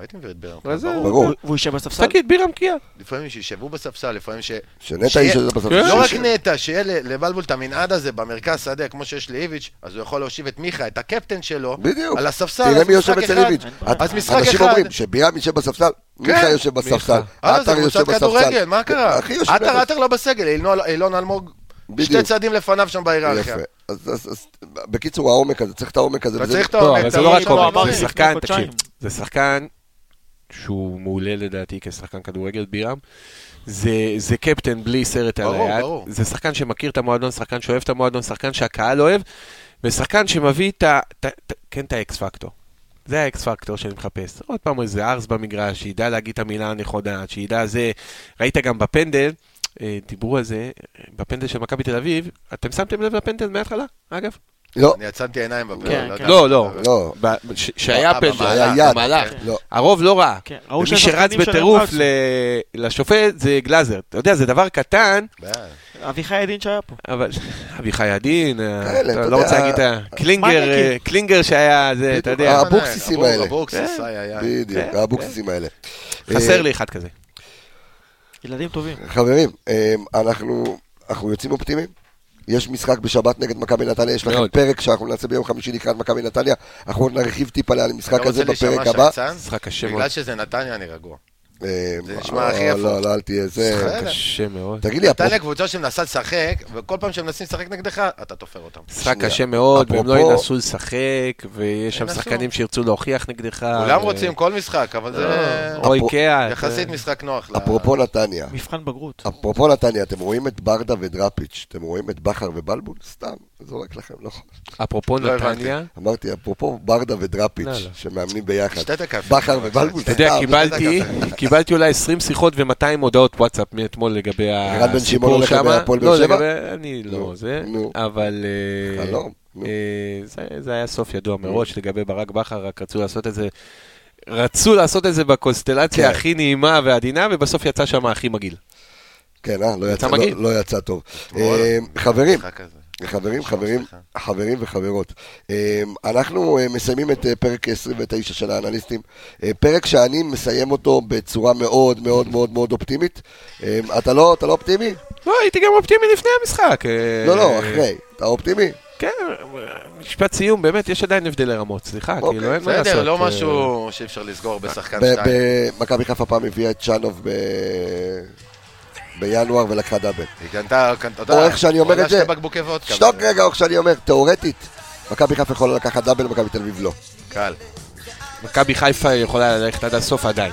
Speaker 5: הייתי מביא את בירם.
Speaker 4: זה-
Speaker 5: ברור.
Speaker 1: ברור.
Speaker 6: והוא יישב בספסל?
Speaker 4: תגיד, בירם קיאל.
Speaker 5: לפעמים שישבו בספסל, לפעמים ש...
Speaker 1: שנטע הזה בסוף.
Speaker 4: כן.
Speaker 5: לא רק
Speaker 1: שיש-
Speaker 5: נטע, שיהיה לבלבול את המנעד הזה במרכז שדה, כמו שיש לאיביץ', אז הוא יכול להושיב את מיכה, את הקפטן שלו,
Speaker 1: בדיוק.
Speaker 5: על הספסל,
Speaker 1: תראה מי יושב אצל. איביץ'.
Speaker 5: אז משחק
Speaker 1: אנשים
Speaker 5: אחד.
Speaker 1: אומרים שבירם יושב בספסל, מיכה יושב בספסל.
Speaker 5: אה,
Speaker 1: עטר יושב בספסל.
Speaker 5: מה קרה?
Speaker 1: אחי יושב
Speaker 5: עטר,
Speaker 1: בספסל.
Speaker 5: עטר לא בסגל, אילון- אילון אלמוג שתי
Speaker 1: בדיוק.
Speaker 5: צעדים לפניו שם בהיררכיה.
Speaker 1: יפה. אז- אז- אז בקיצור, העומק הזה, צריך את העומק הזה.
Speaker 5: אתה
Speaker 1: וזה-
Speaker 5: צריך את
Speaker 4: לא,
Speaker 5: העומק,
Speaker 4: זה לא רק עומק. זה שחקן. תקשיב, זה שחקן שהוא מעולה לדעתי כשחקן כדורגל בירם. זה, זה קפטן בלי סרט על
Speaker 5: ברור,
Speaker 4: היד.
Speaker 5: ברור.
Speaker 4: זה שחקן שמכיר את המועדון, שחקן שאוהב את המועדון, שחקן שהקהל אוהב, ושחקן שמביא את ה... את ה- כן, את האקס פקטור. זה האקס פקטור שאני מחפש. עוד פעם איזה ארס במגרש, שידע להגיד את המילה הנכונה, שידע זה... ראית גם בפנדל, אה, דיברו על זה, בפנדל של מכבי תל אביב, אתם שמתם לב לפנדל מההתחלה, אגב?
Speaker 1: לא,
Speaker 5: אני עצמתי עיניים בפרק.
Speaker 6: כן,
Speaker 5: יודע.
Speaker 6: כן.
Speaker 4: לא, לא.
Speaker 1: לא.
Speaker 4: שהיה
Speaker 5: אה,
Speaker 4: פנדל,
Speaker 5: במהלך.
Speaker 1: היה יד.
Speaker 4: במהלך.
Speaker 1: לא.
Speaker 4: הרוב לא ראה.
Speaker 6: כן,
Speaker 4: ומי שרץ בטירוף לשופט זה גלאזר. אתה יודע, זה דבר קטן,
Speaker 5: בעד.
Speaker 6: אביחי ידין שהיה פה.
Speaker 4: אבל אביחי עדין, אה, לא רוצה להגיד את ה... קלינגר. אה, שהיה, זה, אתה יודע,
Speaker 1: אה, האבוקסיסים
Speaker 5: אבוק-
Speaker 1: האלה.
Speaker 4: כן.
Speaker 5: איי, איי.
Speaker 1: בדיוק,
Speaker 4: כן,
Speaker 1: האבוקסיסים האלה.
Speaker 4: חסר
Speaker 1: אה,
Speaker 4: לי אחד כזה.
Speaker 6: ילדים טובים.
Speaker 1: חברים, אה, אנחנו אנחנו יוצאים אופטימיים? יש משחק בשבת נגד מכבי נתניה, יש לכם. פרק שאנחנו נעשה ביום חמישי לקראת מכבי נתניה, אנחנו נרחיב טיפה על המשחק הזה
Speaker 5: רוצה
Speaker 1: בפרק
Speaker 5: להישמע
Speaker 1: הבא.
Speaker 5: שחצן?
Speaker 4: משחק קשה מאוד.
Speaker 5: בגלל שזה נתניה אני רגוע.
Speaker 1: אה,
Speaker 5: זה נשמע
Speaker 1: לא,
Speaker 5: הכי יפה.
Speaker 1: לא, לא, אל תהיה זה.
Speaker 4: קשה מאוד.
Speaker 1: תגיד לי,
Speaker 5: נתניה
Speaker 1: אפרופו-
Speaker 5: קבוצה שמנסה לשחק, וכל פעם שהם מנסים לשחק נגדך, אתה תופר אותם.
Speaker 4: משחק. קשה מאוד, והם לא ינסו לשחק, ויש שם. שחקנים שירצו להוכיח נגדך.
Speaker 5: כולם רוצים כל משחק, אבל זה
Speaker 4: או
Speaker 1: אפרו-
Speaker 4: איקאה.
Speaker 5: יחסית משחק נוח.
Speaker 1: אפרופו נתניה,
Speaker 6: מבחן בגרות.
Speaker 1: אפרופו נתניה, אתם רואים את ברדה ודראפיץ', אתם רואים את בכר ובלבול? סתם. זורק לכם, לא יכול.
Speaker 4: אפרופו
Speaker 5: לא.
Speaker 4: נתניה,
Speaker 1: אמרתי, אפרופו ברדה ודראפיץ',
Speaker 4: לא.
Speaker 1: שמאמנים ביחד. בכר ובלבול.
Speaker 4: אתה יודע, קיבלתי, קיבלתי אולי 20 שיחות ו-200 הודעות וואטסאפ מאתמול לגבי
Speaker 1: ערן בן שמעון
Speaker 4: הסיפור
Speaker 1: הולך
Speaker 4: שמה.
Speaker 1: להפועל באר
Speaker 4: לא,
Speaker 1: שבע?
Speaker 4: לגבי, אני לא זה. אבל אה,
Speaker 1: חלום.
Speaker 4: אה, זה- היה סוף ידוע מראש לגבי ברק בכר, רק רצו לעשות את זה. רצו לעשות את זה בקונסטלציה
Speaker 1: כן.
Speaker 4: הכי נעימה ועדינה, ובסוף יצא שם הכי מגעיל.
Speaker 1: כן, אה? לא יצא-
Speaker 4: יצא מגעיל.
Speaker 1: לא- לא יצא טוב. אה, חברים. חברים, חברים. חברים וחברות. אה, אנחנו אה, מסיימים את אה, פרק 29 של האנליסטים. אה, פרק שאני מסיים אותו בצורה מאוד מאוד מאוד מאוד אופטימית. אה, אתה לא אתה לא אופטימי?
Speaker 4: לא, הייתי גם אופטימי לפני המשחק.
Speaker 1: לא, לא, אחרי. אתה אופטימי?
Speaker 4: כן, משפט סיום, באמת, יש עדיין הבדלי רמות, סליחה,
Speaker 1: אוקיי,
Speaker 4: כאילו, אין מה לעשות.
Speaker 5: בסדר, לא משהו שאי אפשר לסגור בשחקן שתיים.
Speaker 1: ב- מכבי חיפה פעם הביאה את צ'אנוב ב- בינואר ולקחה דאבל.
Speaker 5: היא קנתה, קנתה, אתה
Speaker 1: או
Speaker 5: יודע,
Speaker 1: איך שאני אומר את זה. שתוק רגע, או איך שאני אומר, תאורטית, מכבי חיפה יכולה לקחת דאבל, מכבי תל אביב לא.
Speaker 5: קל.
Speaker 4: מכבי חיפה יכולה ללכת עד הסוף עדיין.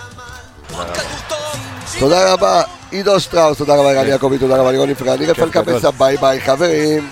Speaker 1: תודה רבה, עידו שטראוס, תודה רבה, ערן יעקבי, תודה רבה, לירון אני רפאל. קבסה, ביי ביי חברים.